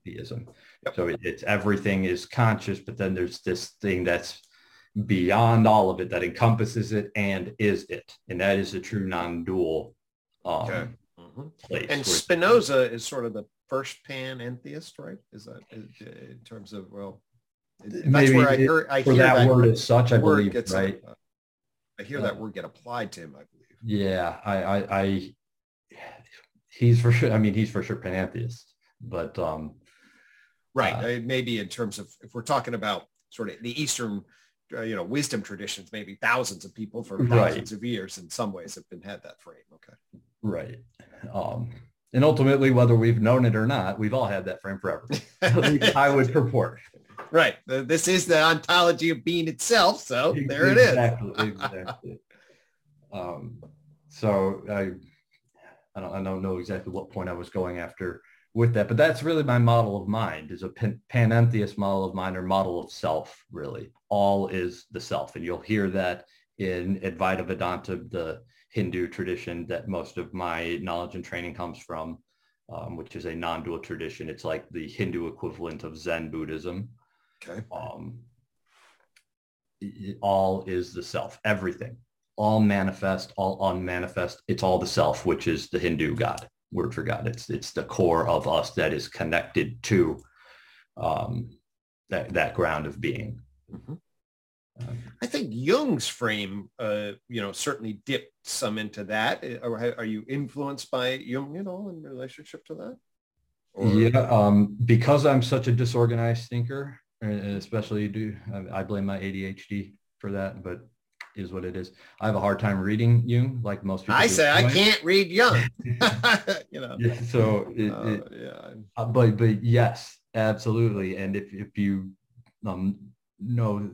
theism. Yep. So it, it's everything is conscious, but then there's this thing that's beyond all of it that encompasses it and is it, and that is a true non-dual um, okay. mm-hmm. place. And Spinoza is sort of the first panentheist, right? Is that in terms of well, that's Maybe where I hear, I hear that, that, word as such, I believe, right? A, I hear that word get applied to him, I believe. Yeah, I, I, I he's for sure. I mean, he's for sure panentheist, but um, right. Uh, maybe in terms of if we're talking about sort of the Eastern, uh, you know, wisdom traditions, maybe thousands of people for thousands right. of years in some ways have been had that frame. Okay. Right. Um, and ultimately, whether we've known it or not, we've all had that frame forever. I would purport. Right. This is the ontology of being itself. So there it exactly, is. exactly. Um, so I, I don't, I don't know exactly what point I was going after with that. But that's really my model of mind is a panentheist model of mind or model of self, really. All is the self. And you'll hear that in Advaita Vedanta, the Hindu tradition that most of my knowledge and training comes from, um, which is a non-dual tradition. It's like the Hindu equivalent of Zen Buddhism. Okay. Um, all is the self, everything, all manifest, all unmanifest. It's all the self, which is the Hindu God, word for God. It's it's the core of us that is connected to um, that that ground of being. Mm-hmm. Um, I think Jung's frame, uh, you know, certainly dipped some into that. Or are you influenced by Jung at all in relationship to that? Or? Yeah, um, because I'm such a disorganized thinker, especially do I blame my ADHD for that, but is what it is. I have a hard time reading Jung, like most people. I say I can't read Jung. you know. Yeah, so it, uh, it, yeah. Uh, but but yes, absolutely. And if if you um, know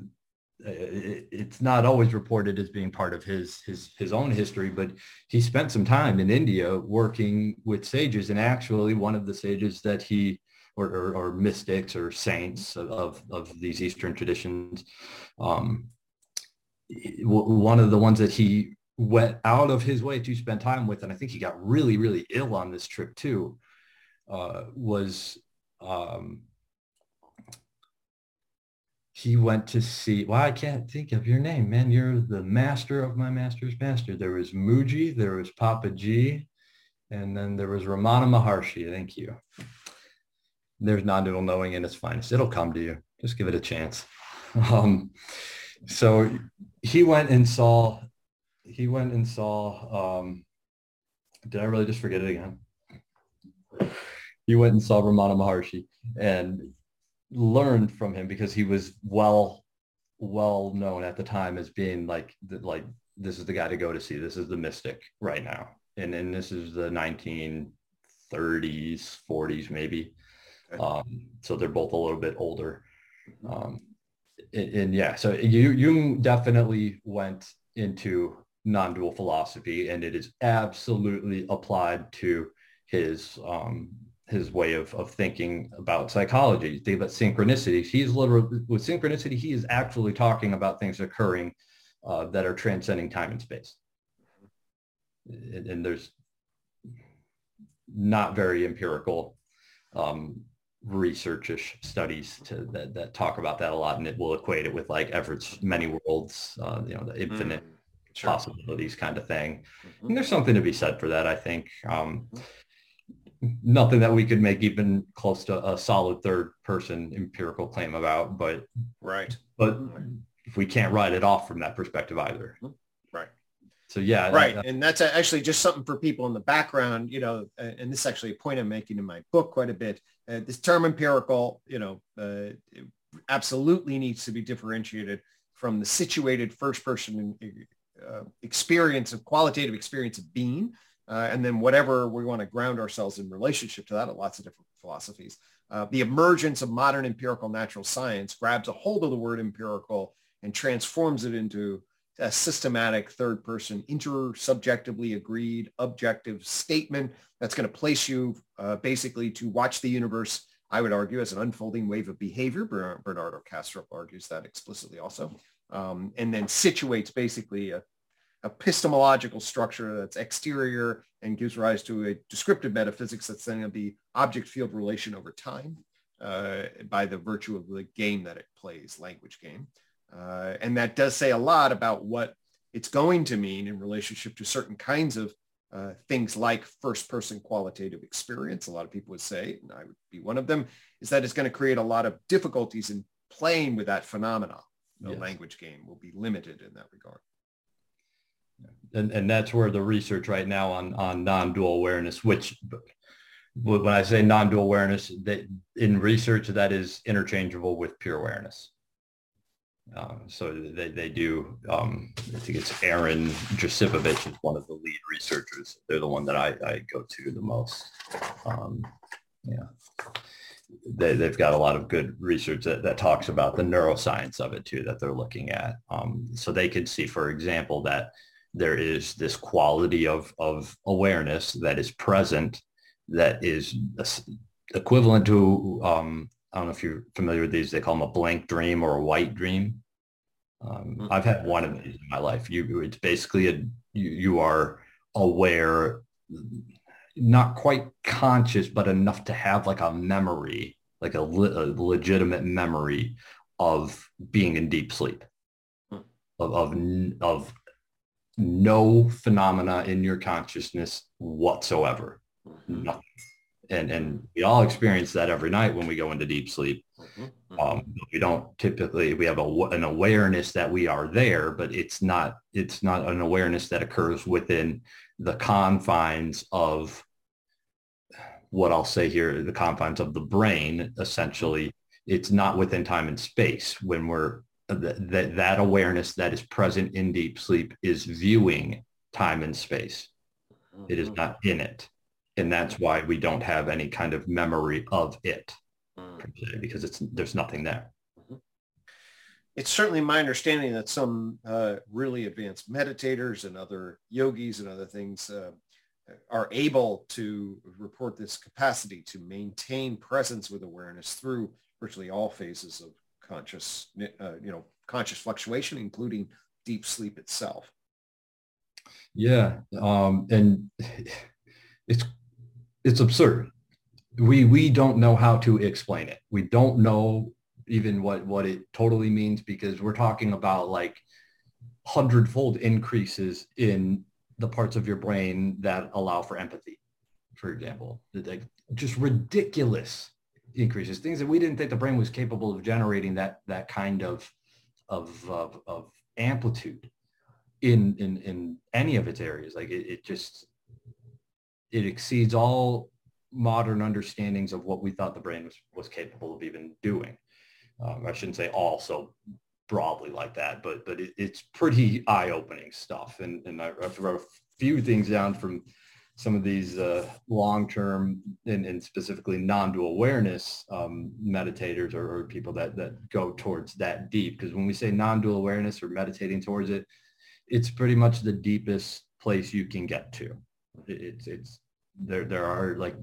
it's not always reported as being part of his his his own history, but he spent some time in India working with sages, and actually one of the sages that he or, or, or mystics or saints of, of these Eastern traditions. Um, one of the ones that he went out of his way to spend time with, and I think he got really, really ill on this trip too, uh, was um, he went to see, well, I can't think of your name, man. You're the master of my master's master. There was Mooji, there was Papaji, and then there was Ramana Maharshi. Thank you there's non-dual knowing in its finest. It'll come to you. Just give it a chance. Um, so he went and saw, he went and saw, um, did I really just forget it again? He went and saw Ramana Maharshi and learned from him because he was well, well known at the time as being like, like, this is the guy to go to see. This is the mystic right now. And, and this is the 1930s, 40s, maybe. Um, so they're both a little bit older. Um, and, and, yeah, so you, Jung definitely went into non-dual philosophy and it is absolutely applied to his um, his way of, of thinking about psychology. Think about synchronicity. He's literally with synchronicity, he is actually talking about things occurring uh, that are transcending time and space. And, and there's not very empirical um, researchish studies to, that, that talk about that a lot and it will equate it with like Everett's many worlds, uh, you know, the infinite mm, sure. possibilities kind of thing. Mm-hmm. And there's something to be said for that, I think. Um, mm-hmm. nothing that we could make even close to a solid third person empirical claim about, but right. But if we can't write it off from that perspective either. So yeah, right, that, and that's actually just something for people in the background, you know. And this is actually a point I'm making in my book quite a bit. Uh, this term empirical, you know, uh, absolutely needs to be differentiated from the situated first-person uh, experience of qualitative experience of being, uh, and then whatever we want to ground ourselves in relationship to that. Lots of different philosophies. Uh, the emergence of modern empirical natural science grabs a hold of the word empirical and transforms it into a systematic third person intersubjectively agreed objective statement that's going to place you uh, basically to watch the universe i would argue as an unfolding wave of behavior. Bernardo Kastrup argues that explicitly also. Um, and then situates basically a epistemological structure that's exterior and gives rise to a descriptive metaphysics that's then going to be object field relation over time uh, by the virtue of the game that it plays language game uh, and that does say a lot about what it's going to mean in relationship to certain kinds of uh, things like first person qualitative experience. A lot of people would say, and I would be one of them, is that it's going to create a lot of difficulties in playing with that phenomenon. The yes. language game will be limited in that regard. And, and that's where the research right now on, on non-dual awareness, which when I say non-dual awareness, that in research that is interchangeable with pure awareness. Um, so they, they do, um, I think it's Aaron Josipovic is one of the lead researchers. They're the one that I, I go to the most. Um, yeah. They, they've got a lot of good research that, that talks about the neuroscience of it too, that they're looking at. Um, so they can see, for example, that there is this quality of, of awareness that is present that is equivalent to um, I don't know if you're familiar with these. They call them a blank dream or a white dream. Um, mm-hmm. I've had one of these in my life. You, it's basically a you, you are aware, not quite conscious, but enough to have like a memory, like a, le- a legitimate memory of being in deep sleep, mm. of, of of no phenomena in your consciousness whatsoever, mm-hmm. nothing and and we all experience that every night when we go into deep sleep. Mm-hmm. mm-hmm. Um, we don't typically we have a, an awareness that we are there, but it's not it's not an awareness that occurs within the confines of what I'll say here, the confines of the brain. Essentially, it's not within time and space when we're that that awareness that is present in deep sleep is viewing time and space. It is mm-hmm. not in it and that's why we don't have any kind of memory of it mm. because it's there's nothing there mm-hmm. it's certainly my understanding that some uh, really advanced meditators and other yogis and other things uh, are able to report this capacity to maintain presence with awareness through virtually all phases of conscious, uh, you know, conscious fluctuation, including deep sleep itself. Yeah, um, and it's it's absurd. We we don't know how to explain it. We don't know even what what it totally means because we're talking about like hundredfold increases in the parts of your brain that allow for empathy, for example. Like just ridiculous increases, things that we didn't think the brain was capable of generating that that kind of of of, of amplitude in in in any of its areas. Like it, it just it exceeds all modern understandings of what we thought the brain was, was capable of even doing. Um, I shouldn't say all so broadly like that, but but it, it's pretty eye-opening stuff. And, and I, I've wrote a few things down from some of these uh, long-term and, and, specifically non-dual awareness um, meditators or, or, people that, that go towards that deep. Because when we say non-dual awareness or meditating towards it, it's pretty much the deepest place you can get to it's it's there there are like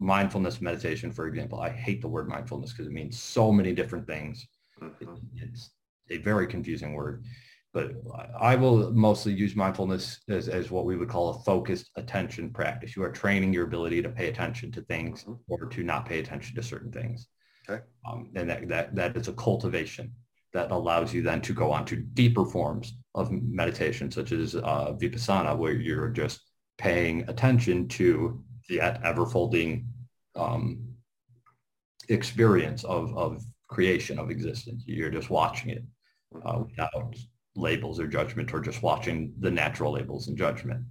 mindfulness meditation for example. I hate the word mindfulness because it means so many different things. Mm-hmm. it, it's a very confusing word. But i will mostly use mindfulness as, as what we would call a focused attention practice. You are training your ability to pay attention to things mm-hmm. or to not pay attention to certain things. Okay. Um, and that, that that is a cultivation that allows you then to go on to deeper forms of meditation such as uh, vipassana where you're just paying attention to the ever-folding um, experience of, of creation of existence. You're just watching it uh, without labels or judgment or just watching the natural labels and judgment.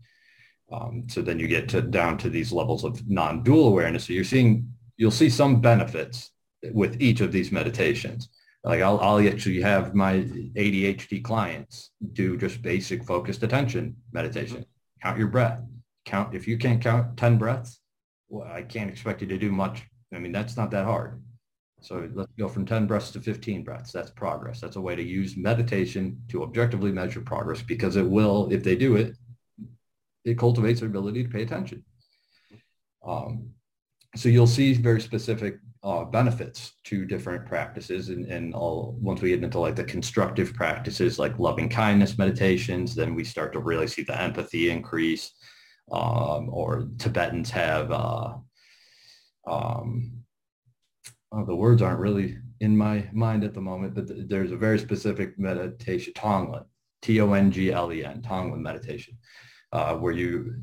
Um, so then you get to down to these levels of non-dual awareness. So you're seeing, you'll see some benefits with each of these meditations. Like I'll, I'll actually have my ADHD clients do just basic focused attention meditation. Count your breath count, if you can't count 10 breaths, well, I can't expect you to do much. I mean, that's not that hard. So let's go from 10 breaths to 15 breaths. That's progress. That's a way to use meditation to objectively measure progress because it will, if they do it, it cultivates their ability to pay attention. Um, so you'll see very specific uh, benefits to different practices. And, and all once we get into like the constructive practices like loving kindness meditations then we start to really see the empathy increase um, or Tibetans have, uh, um, oh, the words aren't really in my mind at the moment, but th- there's a very specific meditation, Tonglen, T-O-N-G-L-E-N, Tonglen meditation, uh, where you,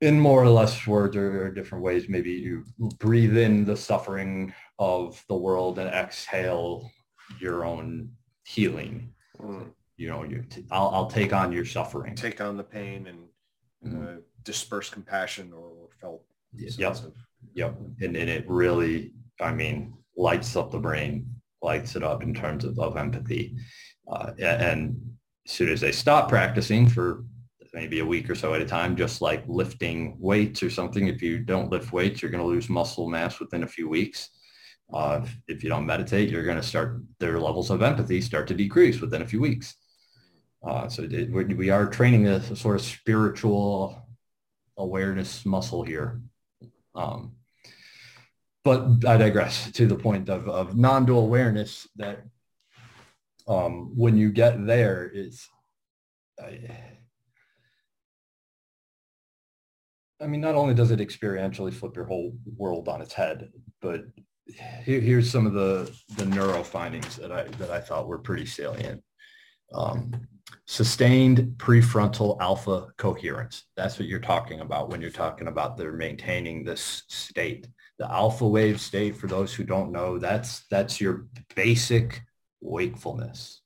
in more or less words or, different ways, maybe you breathe in the suffering of the world and exhale your own healing. Mm. You know, you t- I'll, I'll take on your suffering. Take on the pain and mm-hmm. disperse compassion or, or felt yep. Of, yep. And, and it really, I mean, lights up the brain, lights it up in terms of, of empathy. Uh, and as soon as they stop practicing for maybe a week or so at a time, just like lifting weights or something, if you don't lift weights, you're going to lose muscle mass within a few weeks. Uh, if you don't meditate, you're going to start their levels of empathy start to decrease within a few weeks. Uh, so it, we are training a, a, sort of spiritual awareness muscle here. Um, but I digress to the point of, of non-dual awareness that um, when you get there is, I mean, not only does it experientially flip your whole world on its head, but here, here's some of the, the neuro findings that I, that I thought were pretty salient. Um, sustained prefrontal alpha coherence. That's what you're talking about when you're talking about they're maintaining this state. The alpha wave state, for those who don't know, that's that's your basic wakefulness.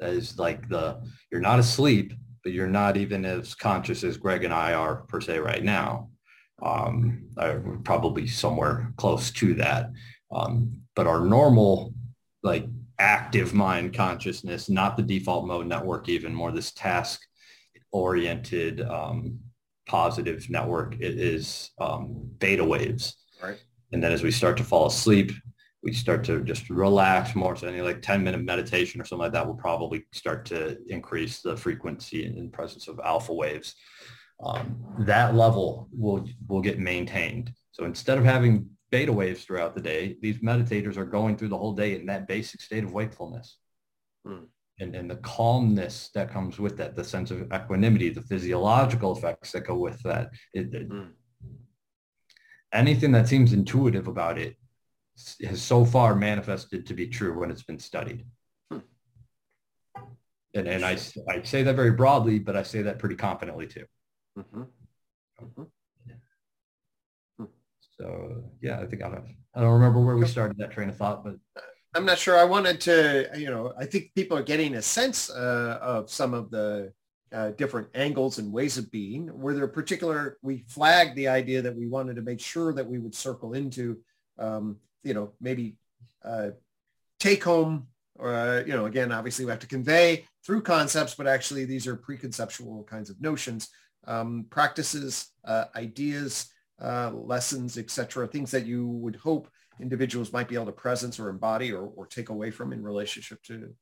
That is like the you're not asleep, but you're not even as conscious as Gregg and I are per se right now. Um, probably somewhere close to that. Um, but our normal, like active mind consciousness, not the default mode network, even more this task oriented um, positive network it is um, beta waves. Right. And then as we start to fall asleep, we start to just relax more. So any like 10 minute meditation or something like that will probably start to increase the frequency and presence of alpha waves. Um, that level will will get maintained. So instead of having beta waves throughout the day, these meditators are going through the whole day in that basic state of wakefulness. Hmm. And, and the calmness that comes with that, the sense of equanimity, the physiological effects that go with that. It, hmm. Anything that seems intuitive about it has so far manifested to be true when it's been studied. Hmm. And, and I, I say that very broadly, but I say that pretty confidently too. Mm-hmm. Mm-hmm. So yeah, I think I don't, I don't remember where we started that train of thought, but I'm not sure. I wanted to, you know, I think people are getting a sense uh, of some of the uh, different angles and ways of being. Were there particular, we flagged the idea that we wanted to make sure that we would circle into, um, you know, maybe uh, take home, or, uh, you know, again, obviously we have to convey through concepts, but actually these are preconceptual kinds of notions, um, practices, uh, ideas, uh, lessons, etc., things that you would hope individuals might be able to presence or embody or, or take away from in relationship to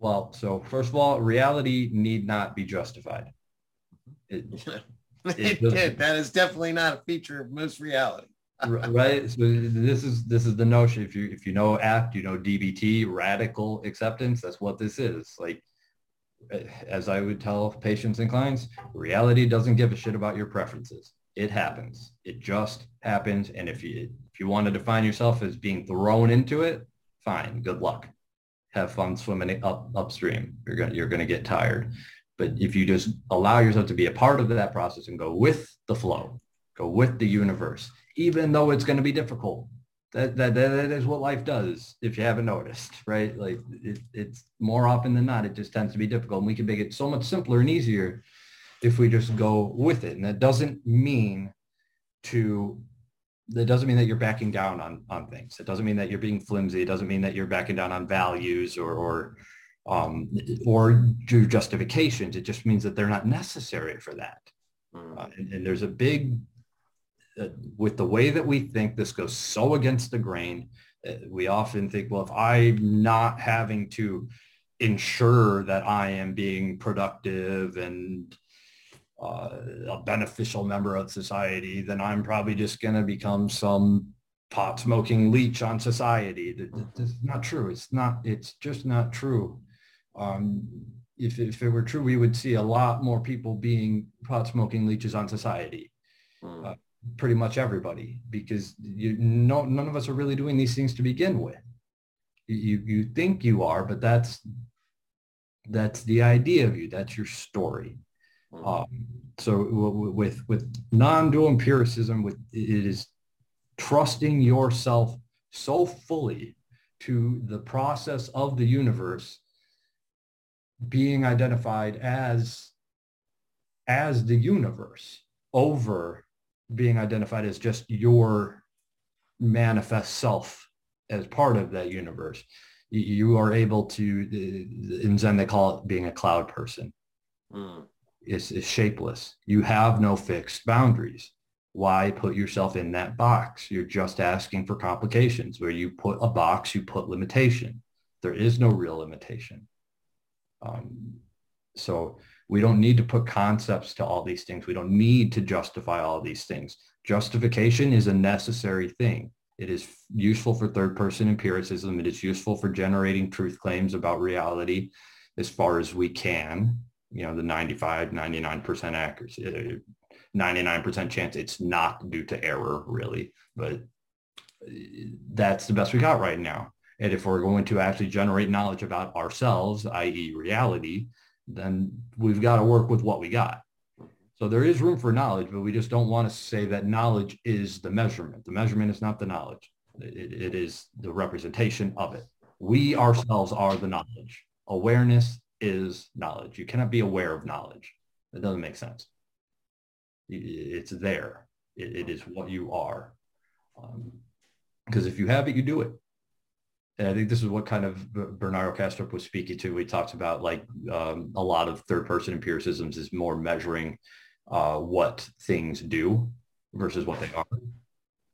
well, so first of all, reality need not be justified. It, it, did. that is definitely not a feature of most reality. right. So this is this is the notion. If you if you know ACT, you know DBT, radical acceptance. That's what this is. Like eh, as I would tell patients and clients, reality doesn't give a shit about your preferences. It happens. It just happens. And if you if you want to define yourself as being thrown into it, fine. Good luck. Have fun swimming up upstream. You're gonna you're gonna get tired. But if you just allow yourself to be a part of that process and go with the flow, go with the universe, even though it's going to be difficult, that, that that is what life does if you haven't noticed right? Like it, it's more often than not it just tends to be difficult. And we can make it so much simpler and easier if we just go with it. And that doesn't mean to that doesn't mean that you're backing down on on things. It doesn't mean that you're being flimsy. It doesn't mean that you're backing down on values or or um, or do justifications it just means that they're not necessary for that mm. uh, and, and there's a big with the way that we think, this goes so against the grain. Uh, we often think, well, if I'm not having to ensure that I am being productive and uh, a beneficial member of society, then I'm probably just going to become some pot smoking leech on society. That's not true. It's not, it's just not true. Um, if, if it were true, we would see a lot more people being pot smoking leeches on society. Mm. Uh, pretty much everybody because you no, none of us are really doing these things to begin with. You, you think you are, but that's that's the idea of you. That's your story. Mm-hmm. Um, so with with non-dual empiricism, with it is trusting yourself so fully to the process of the universe being identified as as the universe over being identified as just your manifest self as part of that universe. You are able to, in Zen, they call it being a cloud person. Mm. It's, it's shapeless. You have no fixed boundaries. Why put yourself in that box? You're just asking for complications. Where you put a box, you put limitation. There is no real limitation. Um, So we don't need to put concepts to all these things. We don't need to justify all these things. Justification is a necessary thing. It is useful for third person empiricism. It is useful for generating truth claims about reality as far as we can. You know, the 95, 99% accuracy, 99% chance it's not due to error really, but uh, that's the best we got right now. And if we're going to actually generate knowledge about ourselves, i.e. reality, then we've got to work with what we got. So there is room for knowledge, but we just don't want to say that knowledge is the measurement. The measurement is not the knowledge. it, it is the representation of it. We ourselves are the knowledge. Awareness is knowledge. You cannot be aware of knowledge. It doesn't make sense. It's there. it, it is what you are. Um, because if you have it, you do it and I think this is what kind of Bernardo Kastrup was speaking to. We talked about like um, a lot of third person empiricisms is more measuring uh, what things do versus what they are.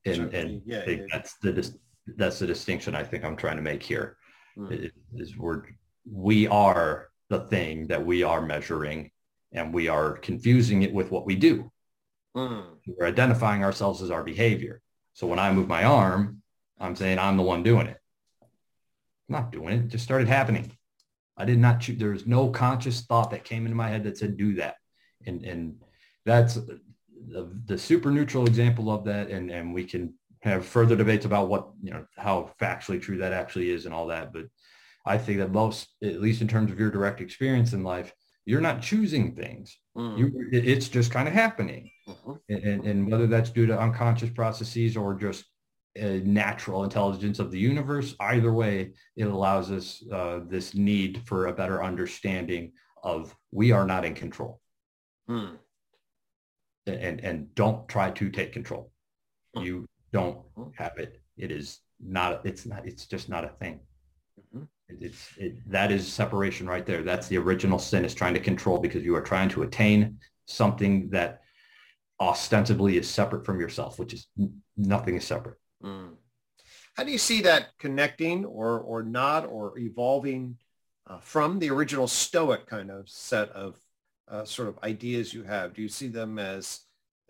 And, sure. and yeah, yeah, that's the that's the distinction I think I'm trying to make here. Mm. Is we're we are the thing that we are measuring and we are confusing it with what we do. Mm. We're identifying ourselves as our behavior. So when I move my arm, I'm saying I'm the one doing it. I'm not doing it. It just started happening. I did not choose. There was no conscious thought that came into my head that said do that. And, and that's the, the super neutral example of that. And, and we can have further debates about what, you know, how factually true that actually is and all that. But I think that most, at least in terms of your direct experience in life, you're not choosing things. Mm. You, it's just kind of happening. Mm-hmm. And, and whether that's due to unconscious processes or just natural intelligence of the universe. Either way, it allows us uh, this need for a better understanding of we are not in control. Hmm. And, and don't try to take control. Hmm. You don't hmm. have it. It is not, it's not, it's just not a thing. Mm-hmm. It, it's, it, that is separation right there. That's the original sin is trying to control because you are trying to attain something that ostensibly is separate from yourself, which is nothing is separate. Mm. How do you see that connecting or, or not or evolving uh, from the original Stoic kind of set of uh, sort of ideas you have? Do you see them as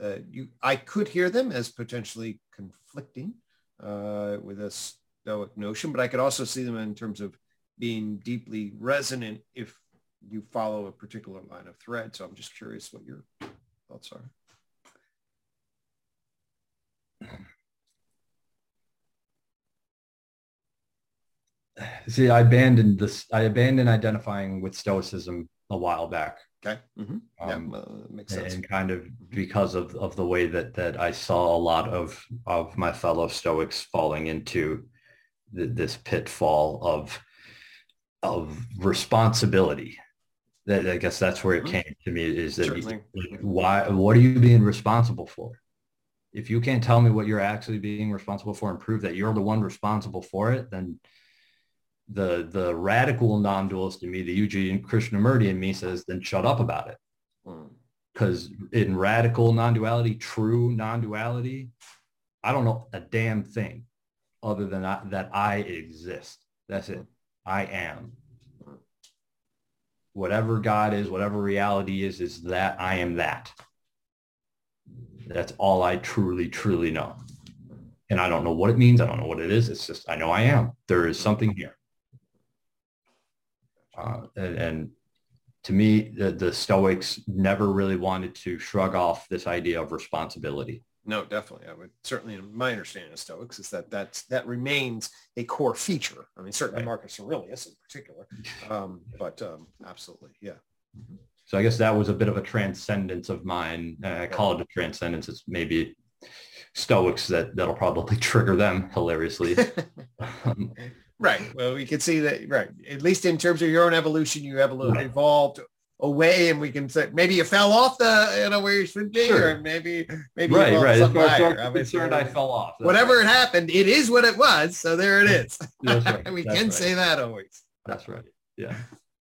uh, you? I could hear them as potentially conflicting uh, with a Stoic notion, but I could also see them in terms of being deeply resonant if you follow a particular line of thread. So I'm just curious what your thoughts are. see, I abandoned this. I abandoned identifying with Stoicism a while back. Okay. Mm-hmm. Um, yeah, makes sense. And kind of mm-hmm. because of, of the way that that I saw a lot of of my fellow Stoics falling into the, this pitfall of of responsibility. That I guess that's where it mm-hmm. came to me is that you, why what are you being responsible for? If you can't tell me what you're actually being responsible for and prove that you're the one responsible for it, then the the radical non-dualist in me, the U.G. Krishnamurti in me says, then shut up about it. Because mm. in radical non-duality, true non-duality, I don't know a damn thing other than I, that I exist. That's it. I am. Whatever God is, whatever reality is, is that I am that. That's all I truly, truly know. And I don't know what it means. I don't know what it is. It's just, I know I am. There is something here. Uh, and, and, to me, the, the Stoics never really wanted to shrug off this idea of responsibility. No, definitely. I would certainly, my understanding of Stoics is that that's, that remains a core feature. I mean, certainly right. Marcus Aurelius in particular, um, but um, absolutely, yeah. Mm-hmm. So I guess that was a bit of a transcendence of mine. Uh, I call it a transcendence. It's maybe Stoics that that'll probably trigger them hilariously. um, Right. Well, we can see that, right. At least in terms of your own evolution, you have right. evolved away and we can say maybe you fell off the, you know, where you should be sure. or maybe, maybe right, right. As far I'm concerned, I fell off. That's whatever right. happened, it is what it was. So there it is. Right. we That's can right. say that always. That's right. Yeah.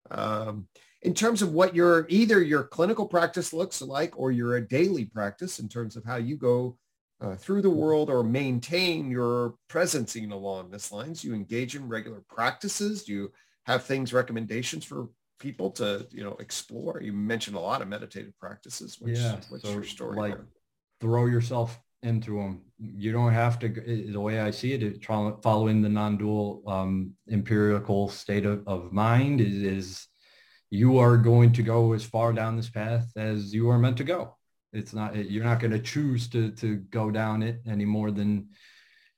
Um, in terms of what your either your clinical practice looks like or your daily practice in terms of how you go uh, through the world or maintain your presencing along this lines? Do you engage in regular practices? Do you have things, recommendations for people to, you know, explore? You mentioned a lot of meditative practices. Which, yeah. What's so your story? Like there? throw yourself into them. You don't have to, the way I see it, following the non-dual um, empirical state of, of mind is, is you are going to go as far down this path as you are meant to go. It's not, you're not going to choose to, to go down it any more than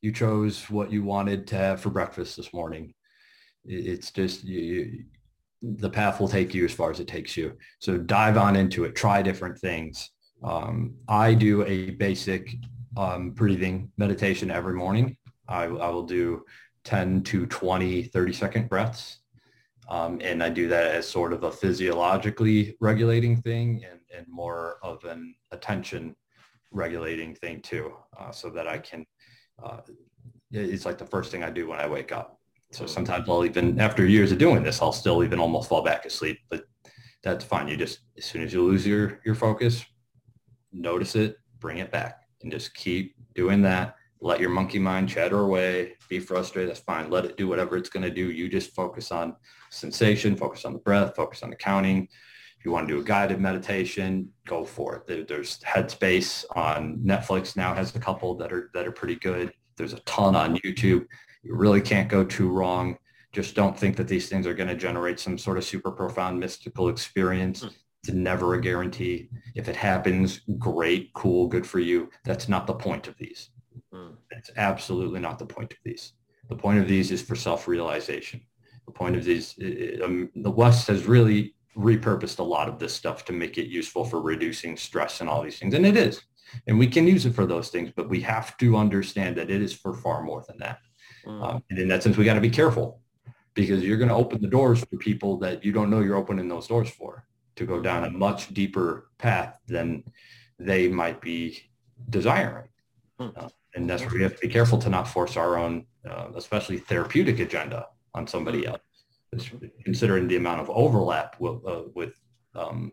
you chose what you wanted to have for breakfast this morning. It's just, you, the path will take you as far as it takes you. So dive on into it, try different things. Um, I do a basic um, breathing meditation every morning. I, I, will do 10 to 20, 30 second breaths. Um, and I do that as sort of a physiologically regulating thing and, and more of an attention regulating thing too, uh, so that I can, uh, it's like the first thing I do when I wake up. So sometimes I'll even, after years of doing this, I'll still even almost fall back asleep, but that's fine. You just, as soon as you lose your, your focus, notice it, bring it back and just keep doing that. Let your monkey mind chatter away, be frustrated. That's fine. Let it do whatever it's going to do. You just focus on sensation, focus on the breath, focus on the counting. If you want to do a guided meditation, go for it. there's Headspace on Netflix now has a couple that are that are pretty good. There's a ton on YouTube. You really can't go too wrong. Just don't think that these things are going to generate some sort of super profound mystical experience. Hmm. It's never a guarantee. If it happens, great, cool, good for you. That's not the point of these. Mm. It's absolutely not the point of these. The point of these is for self-realization. The point of these, um, the West has really repurposed a lot of this stuff to make it useful for reducing stress and all these things. And it is. And we can use it for those things, but we have to understand that it is for far more than that. Mm. Um, and in that sense, we got to be careful because you're going to open the doors for people that you don't know you're opening those doors for to go down a much deeper path than they might be desiring. Hmm. Uh, and that's where we have to be careful to not force our own, uh, especially therapeutic agenda on somebody hmm. else, considering the amount of overlap with, uh, with, um,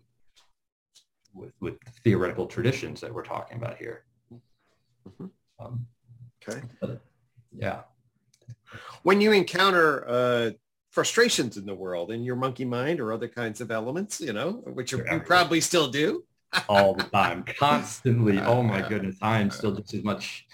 with, with theoretical traditions that we're talking about here. Mm-hmm. Um, okay. yeah. When you encounter uh, frustrations in the world in your monkey mind or other kinds of elements, you know, which you probably still do. all the time, constantly. Oh my goodness, I am still just as much.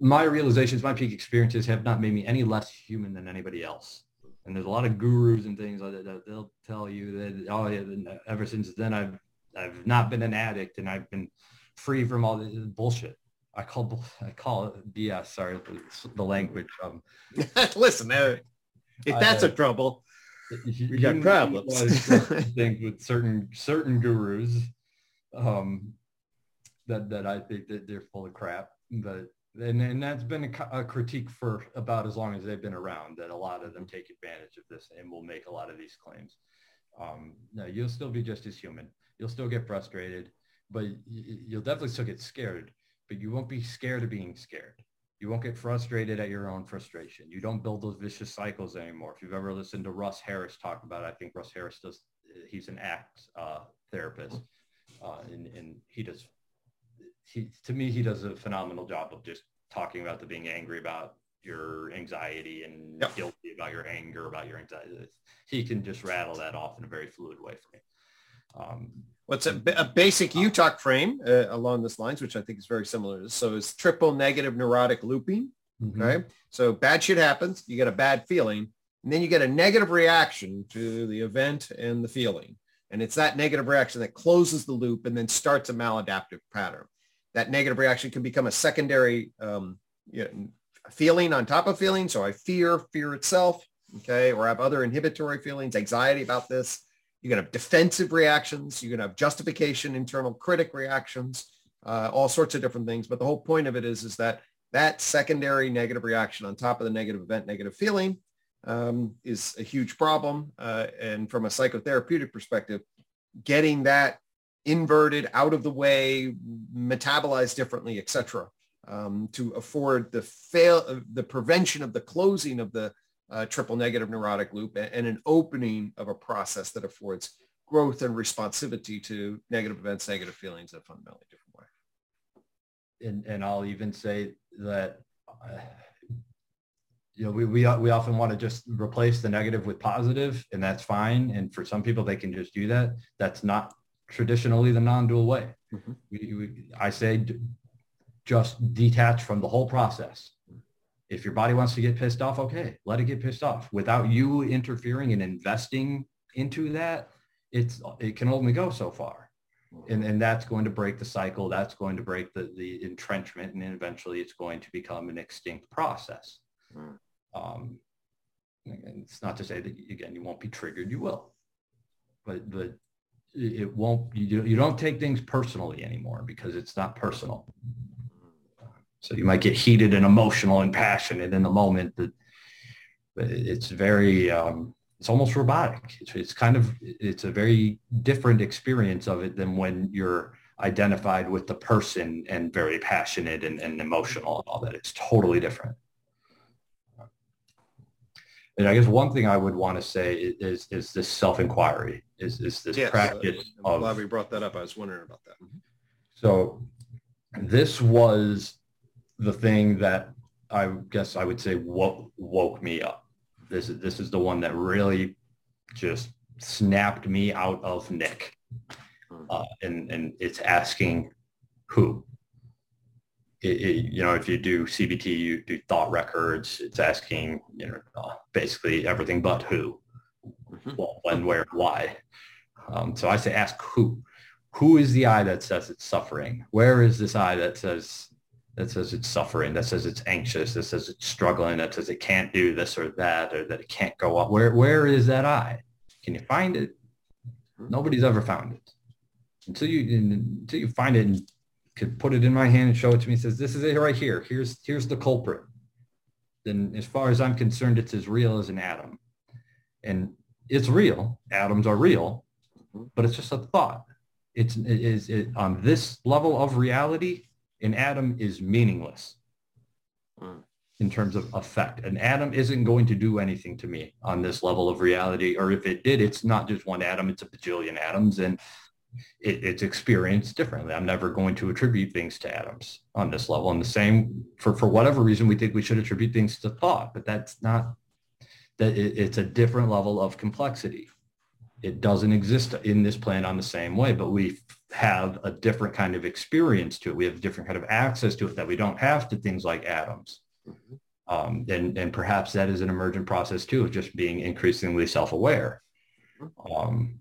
My realizations, my peak experiences have not made me any less human than anybody else. And there's a lot of gurus and things like that. They'll tell you that, oh yeah, ever since then I've I've not been an addict and I've been free from all this bullshit. I call I call it BS. Sorry, the language. Um, Listen, if that's I, a trouble, we got problems. things with certain certain gurus um, that that I think that they're full of crap. But and and that's been a, a, critique for about as long as they've been around. That a lot of them take advantage of this and will make a lot of these claims. Um, no, you'll still be just as human. You'll still get frustrated, but you'll definitely still get scared. But you won't be scared of being scared you won't get frustrated at your own frustration. You don't build those vicious cycles anymore. If you've ever listened to Russ Harris talk about it, I think Russ Harris does, he's an ACT uh, therapist. Uh, and, and he does, he, to me, he does a phenomenal job of just talking about the being angry about your anxiety and yep. guilty about your anger, about your anxiety. He can just rattle that off in a very fluid way for me. Um, What's a, a basic UTOK frame uh, along this lines, which I think is very similar. So it's triple negative neurotic looping. Mm-hmm. Okay. So bad shit happens. You get a bad feeling. And then you get a negative reaction to the event and the feeling. And it's that negative reaction that closes the loop and then starts a maladaptive pattern. That negative reaction can become a secondary um, you know, feeling on top of feeling. So I fear fear itself. Okay. Or I have other inhibitory feelings, anxiety about this you're going to have defensive reactions. You're going to have justification, internal critic reactions, uh, all sorts of different things. But the whole point of it is, is that that secondary negative reaction on top of the negative event, negative feeling um, is a huge problem. Uh, and from a psychotherapeutic perspective, getting that inverted out of the way, metabolized differently, etc., um, to afford the fail, the prevention of the closing of the uh, triple negative neurotic loop and an opening of a process that affords growth and responsivity to negative events, negative feelings in a fundamentally different way. And, and I'll even say that uh, you know, we, we, we often want to just replace the negative with positive and that's fine. And for some people, they can just do that. That's not traditionally the non-dual way. Mm-hmm. We, we, I say just detach from the whole process. If your body wants to get pissed off, okay, let it get pissed off without you interfering and investing into that. It's, it can only go so far. And, and that's going to break the cycle. That's going to break the, the entrenchment. And eventually it's going to become an extinct process. Mm. Um, it's not to say that, again, you won't be triggered. You will. But, but it won't, you, you don't take things personally anymore because it's not personal. So you might get heated and emotional and passionate in the moment, but, but it's very, um, it's almost robotic. It's, it's kind of, it's a very different experience of it than when you're identified with the person and very passionate and, and emotional and all that. It's totally different. And I guess one thing I would want to say is is this self-inquiry, is, is this yes, practice. I'm of, glad we brought that up. I was wondering about that. So this was the thing that I guess I would say woke, woke me up. This is this is the one that really just snapped me out of Nick. Hmm. Uh, and and it's asking who it, it, you know, if you do CBT, you do thought records. It's asking, you know, uh, basically everything but who, mm-hmm. well, when, where, why. Um, so I say ask who. Who is the I that says it's suffering? Where is this I that says that says it's suffering, that says it's anxious, that says it's struggling, that says it can't do this or that, or that it can't go up? Where where is that I? Can you find it? Mm-hmm. Nobody's ever found it. Until you until you find it and could put it in my hand and show it to me says, this is it right here. Here's, here's the culprit. Then as far as I'm concerned, it's as real as an atom. And it's real. Atoms are real, but it's just a thought. It's it is it, on this level of reality, an atom is meaningless hmm. in terms of effect. An atom isn't going to do anything to me on this level of reality. Or if it did, it's not just one atom, it's a bajillion atoms. And it, it's experienced differently. I'm never going to attribute things to atoms on this level. And the same for, for whatever reason, we think we should attribute things to thought, but that's not, that it, it's a different level of complexity. It doesn't exist in this plane on the same way, but we have a different kind of experience to it. We have a different kind of access to it that we don't have to things like atoms. Mm-hmm. Um, and, and perhaps that is an emergent process too, of just being increasingly self-aware. Mm-hmm. Um,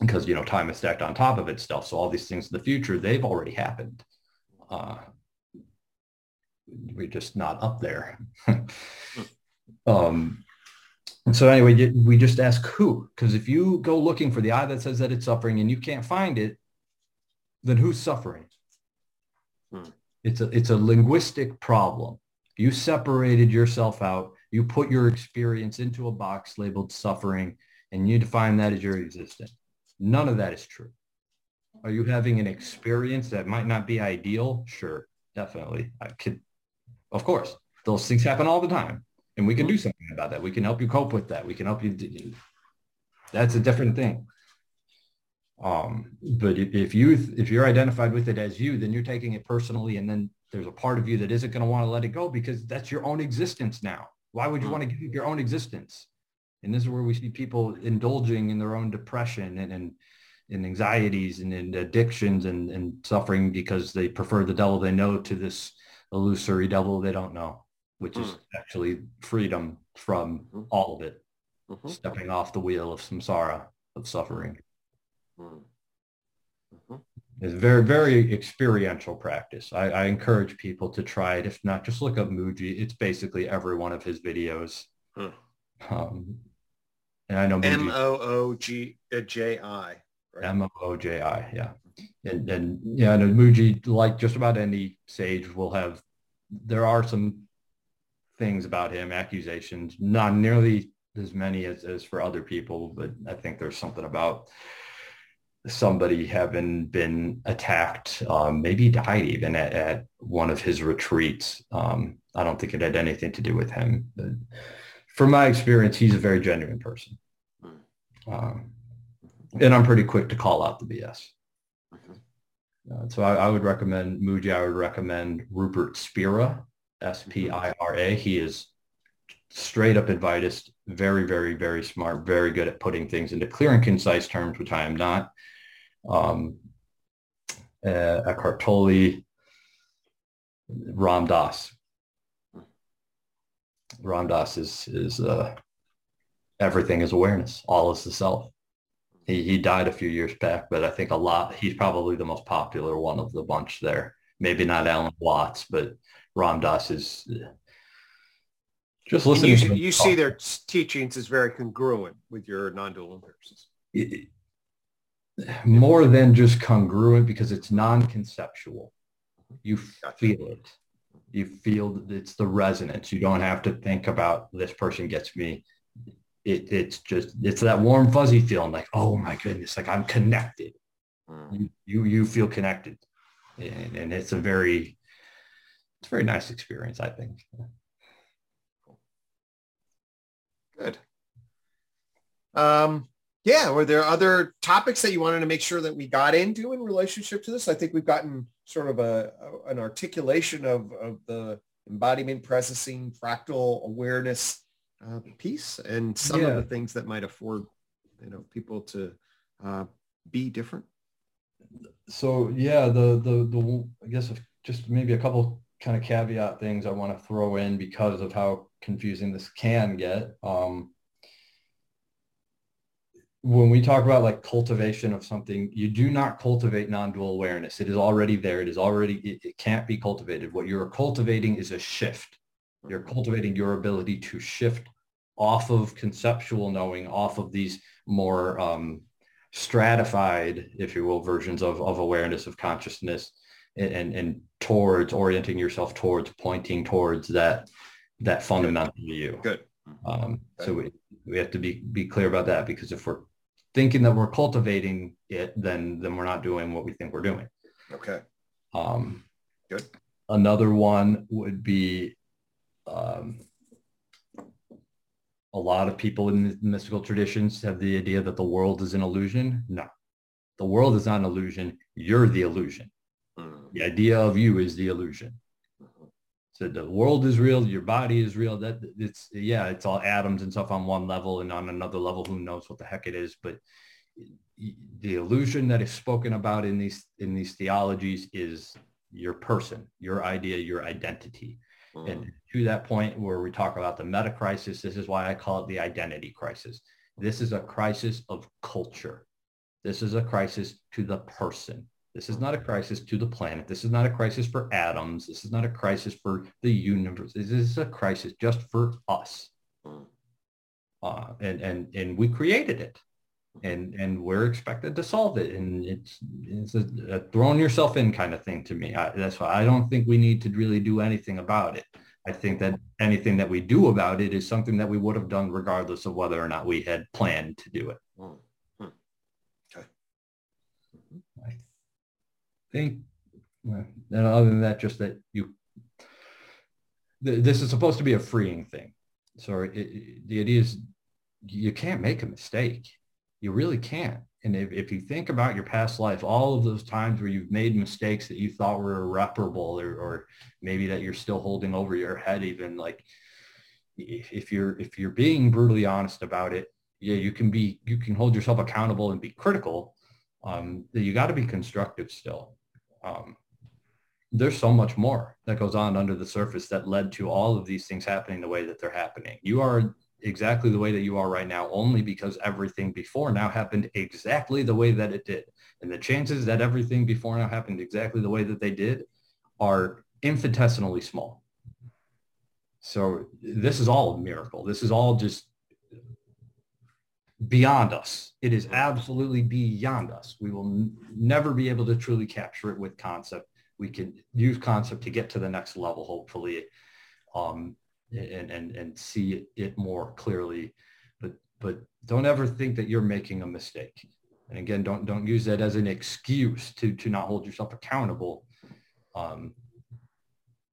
because you know time is stacked on top of it stuff. So all these things in the future, they've already happened. Uh, we're just not up there. um, and so anyway, we just ask who, because if you go looking for the eye that says that it's suffering and you can't find it, then who's suffering? Hmm. It's a it's a linguistic problem. You separated yourself out. You put your experience into a box labeled suffering, and you define that as your existence. None of that is true. Are you having an experience that might not be ideal? Sure, definitely. I could, of course, those things happen all the time. And we can do something about that. We can help you cope with that. We can help you. That's a different thing. Um, but if you if you're identified with it as you, then you're taking it personally, and then there's a part of you that isn't going to want to let it go because that's your own existence now. Why would you mm. want to give your own existence? And this is where we see people indulging in their own depression and, and, and anxieties and, and addictions and, and suffering because they prefer the devil they know to this illusory devil they don't know, which mm. is actually freedom from mm-hmm. all of it, mm-hmm. stepping off the wheel of samsara, of suffering. Mm. Mm-hmm. It's very, very experiential practice. I, I, encourage people to try it. If not, just look up Mooji. It's basically every one of his videos. Mm. Um, and I know M O O G J I. M O O J I. Yeah. And and yeah, and Mooji, like just about any sage, will have. There are some things about him, accusations, not nearly as many as, as for other people, but I think there's something about somebody having been attacked, um, maybe died even at, at, one of his retreats. Um, I don't think it had anything to do with him. But from my experience, he's a very genuine person. Hmm. Um, and I'm pretty quick to call out the BS. Mm-hmm. Uh, so I, I, would recommend Mooji. I would recommend Rupert Spira, S-P-I-R-A. He is straight up advaitist, very, very, very smart, very good at putting things into clear and concise terms, which I am not. Um, uh, Eckhart Tolle, Ram Dass. Ram Dass is, is uh, everything is awareness. All is the self. He, he died a few years back, but I think a lot, he's probably the most popular one of the bunch there. Maybe not Alan Watts, but Ram Dass is just listen. You, you see their teachings as very congruent with your non-dual appearances. more than just congruent because it's non-conceptual. You gotcha. feel it. You feel it's the resonance. You don't have to think about this person gets me. It, it's just it's that warm fuzzy feeling like oh my goodness like I'm connected. Mm. You, you you feel connected, and, and it's a very it's a very nice experience I think. Good. Um, yeah, were there other topics that you wanted to make sure that we got into in relationship to this? I think we've gotten sort of a, a an articulation of, of the embodiment, processing fractal awareness uh, piece and some yeah. of the things that might afford, you know, people to uh, be different. So yeah, the, the, the, I guess just maybe a couple kind of caveat things I want to throw in because of how confusing this can get. Um, when we talk about like cultivation of something, you do not cultivate non-dual awareness. It is already there. It is already, it, it can't be cultivated. What you're cultivating is a shift. You're cultivating your ability to shift off of conceptual knowing, off of these more um, stratified, if you will, versions of, of awareness of consciousness and, and, and towards orienting yourself towards pointing towards that that fundamental you. Good. Um, so we, we have to be, be clear about that because if we're thinking that we're cultivating it, then, then we're not doing what we think we're doing. Okay. Um, Good. Another one would be um, a lot of people in the mystical traditions have the idea that the world is an illusion. No, the world is not an illusion. You're the illusion. Mm. The idea of you is the illusion. So the world is real, your body is real. That it's yeah, it's all atoms and stuff on one level, and on another level, who knows what the heck it is. But the illusion that is spoken about in these in these theologies is your person, your idea, your identity. Mm. And to that point where we talk about the meta crisis, this is why I call it the identity crisis. This is a crisis of culture. This is a crisis to the person. This is not a crisis to the planet. This is not a crisis for atoms. This is not a crisis for the universe. This is a crisis just for us. Hmm. Uh, and, and, and we created it and, and we're expected to solve it. And it's, it's a, a throwing yourself in kind of thing to me. I, that's why I don't think we need to really do anything about it. I think that anything that we do about it is something that we would have done regardless of whether or not we had planned to do it. Hmm. Hmm. Okay. I think, well, and other than that, just that you, th- this is supposed to be a freeing thing. So it, it, the idea is you can't make a mistake. You really can't. And if, if you think about your past life, all of those times where you've made mistakes that you thought were irreparable or, or maybe that you're still holding over your head, even like if you're, if you're being brutally honest about it, yeah, you can be, you can hold yourself accountable and be critical. Um, you got to be constructive still um, there's so much more that goes on under the surface that led to all of these things happening the way that they're happening. You are exactly the way that you are right now only because everything before now happened exactly the way that it did. And the chances that everything before now happened exactly the way that they did are infinitesimally small. So this is all a miracle. This is all just beyond us. It is absolutely beyond us. We will n- never be able to truly capture it with concept. We can use concept to get to the next level, hopefully, um, and, and, and see it, it more clearly. But, but don't ever think that you're making a mistake. And again, don't, don't use that as an excuse to, to not hold yourself accountable. Um,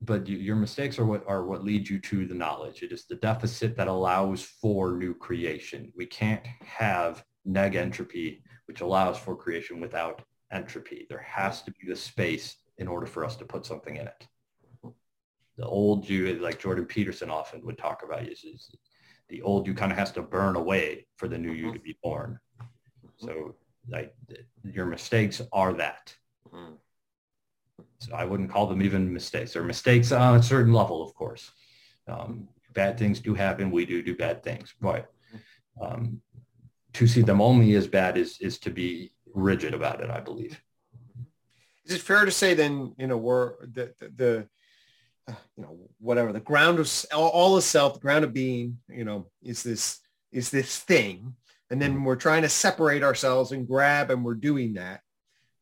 but you, your mistakes are what are what lead you to the knowledge. It is the deficit that allows for new creation. We can't have negentropy, which allows for creation without entropy. There has to be the space in order for us to put something in it. the old you, like Jordan Peterson often would talk about, is, is the old you kind of has to burn away for the new you to be born. So like your mistakes are that. Mm. So I wouldn't call them even mistakes. They're mistakes on a certain level, of course. Um, bad things do happen. We do do bad things, but um, to see them only as bad is is to be rigid about it. I believe. Is it fair to say then, you know, we're the the, the uh, you know whatever the ground of all, of self, the ground of being, you know, is this is this thing, and then we're trying to separate ourselves and grab, and we're doing that.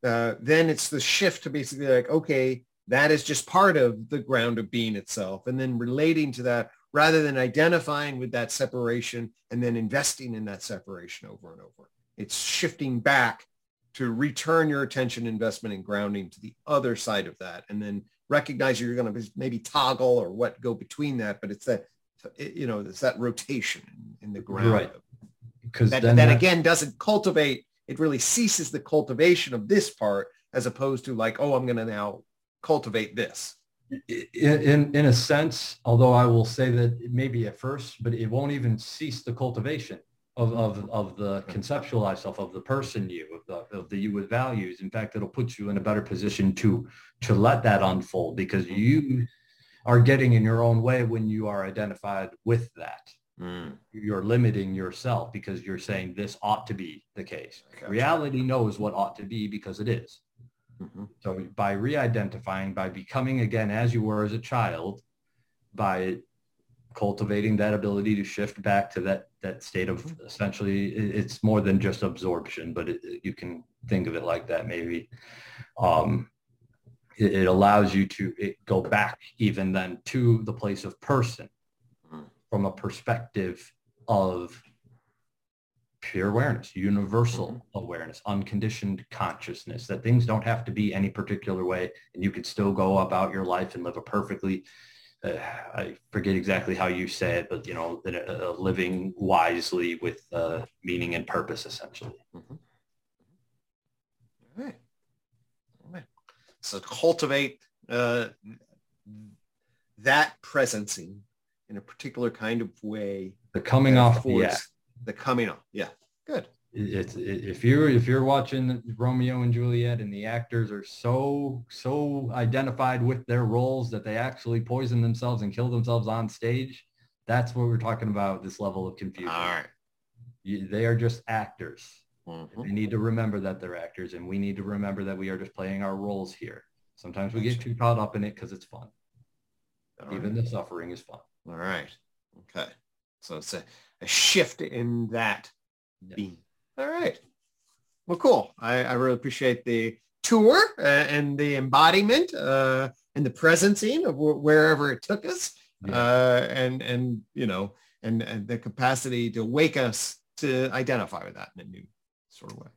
Uh, then it's the shift to basically like, okay, that is just part of the ground of being itself, and then relating to that rather than identifying with that separation and then investing in that separation over and over. It's shifting back to return your attention, investment, and grounding to the other side of that, and then recognize you're going to maybe toggle or what go between that, but it's that you know it's that rotation in the ground, right? Because that, that, that again doesn't cultivate. It really ceases the cultivation of this part as opposed to like, oh, I'm going to now cultivate this. In in a sense although i will say that maybe at first but it won't even cease the cultivation of of, of the conceptualized self of the person you of the, of the you with values. In fact it'll put you in a better position to to let that unfold because you are getting in your own way when you are identified with that mm. you're limiting yourself because you're saying this ought to be the case gotcha. reality knows what ought to be because it is Mm-hmm. So by re-identifying, by becoming again as you were as a child, by cultivating that ability to shift back to that that state of mm-hmm. essentially it's more than just absorption, but it, you can think of it like that maybe. Um, it, it, allows you to go back even then to the place of person. From a perspective of pure awareness, universal mm-hmm. awareness, unconditioned consciousness, that things don't have to be any particular way and you could still go about your life and live a perfectly, uh, I forget exactly how you say it, but you know, uh, living wisely with uh, meaning and purpose essentially. Mm-hmm. All right. All right. So cultivate uh, that presencing in a particular kind of way. The coming off act the coming off, Yeah, good. It's it, if you're if you're watching Romeo and Juliet and the actors are so so identified with their roles that they actually poison themselves and kill themselves on stage, that's what we're talking about. This level of confusion. All right. You, they are just actors. Mm-hmm. They need to remember that they're actors, and we need to remember that we are just playing our roles here. Sometimes we get too caught up in it because it's fun. All Even right. the suffering is fun. All right. Okay. So it's a a shift in that being. All right. Well, cool. I, I really appreciate the tour uh, and the embodiment uh, and the presencing of w- wherever it took us, yeah. uh, and and you know, and and the capacity to wake us to identify with that in a new sort of way.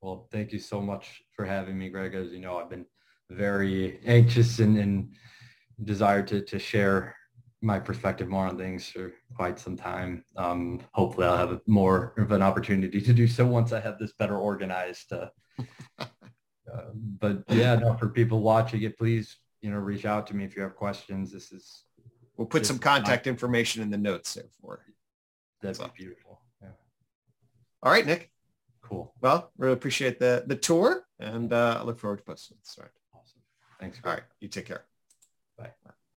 Well, thank you so much for having me, Gregg. As you know, I've been very anxious and, and desired to to share my perspective more on things for quite some time. Um, hopefully I'll have more of an opportunity to do so once I have this better organized. Uh, uh, but yeah, no, for people watching it, please, you know, reach out to me if you have questions. This is, we'll put some contact information in the notes there for That'd so. be beautiful. Yeah. All right, Nick. Cool. Well, really appreciate the, the tour and uh, I look forward to posting. All right. Awesome. Thanks. All right. You take care. Bye.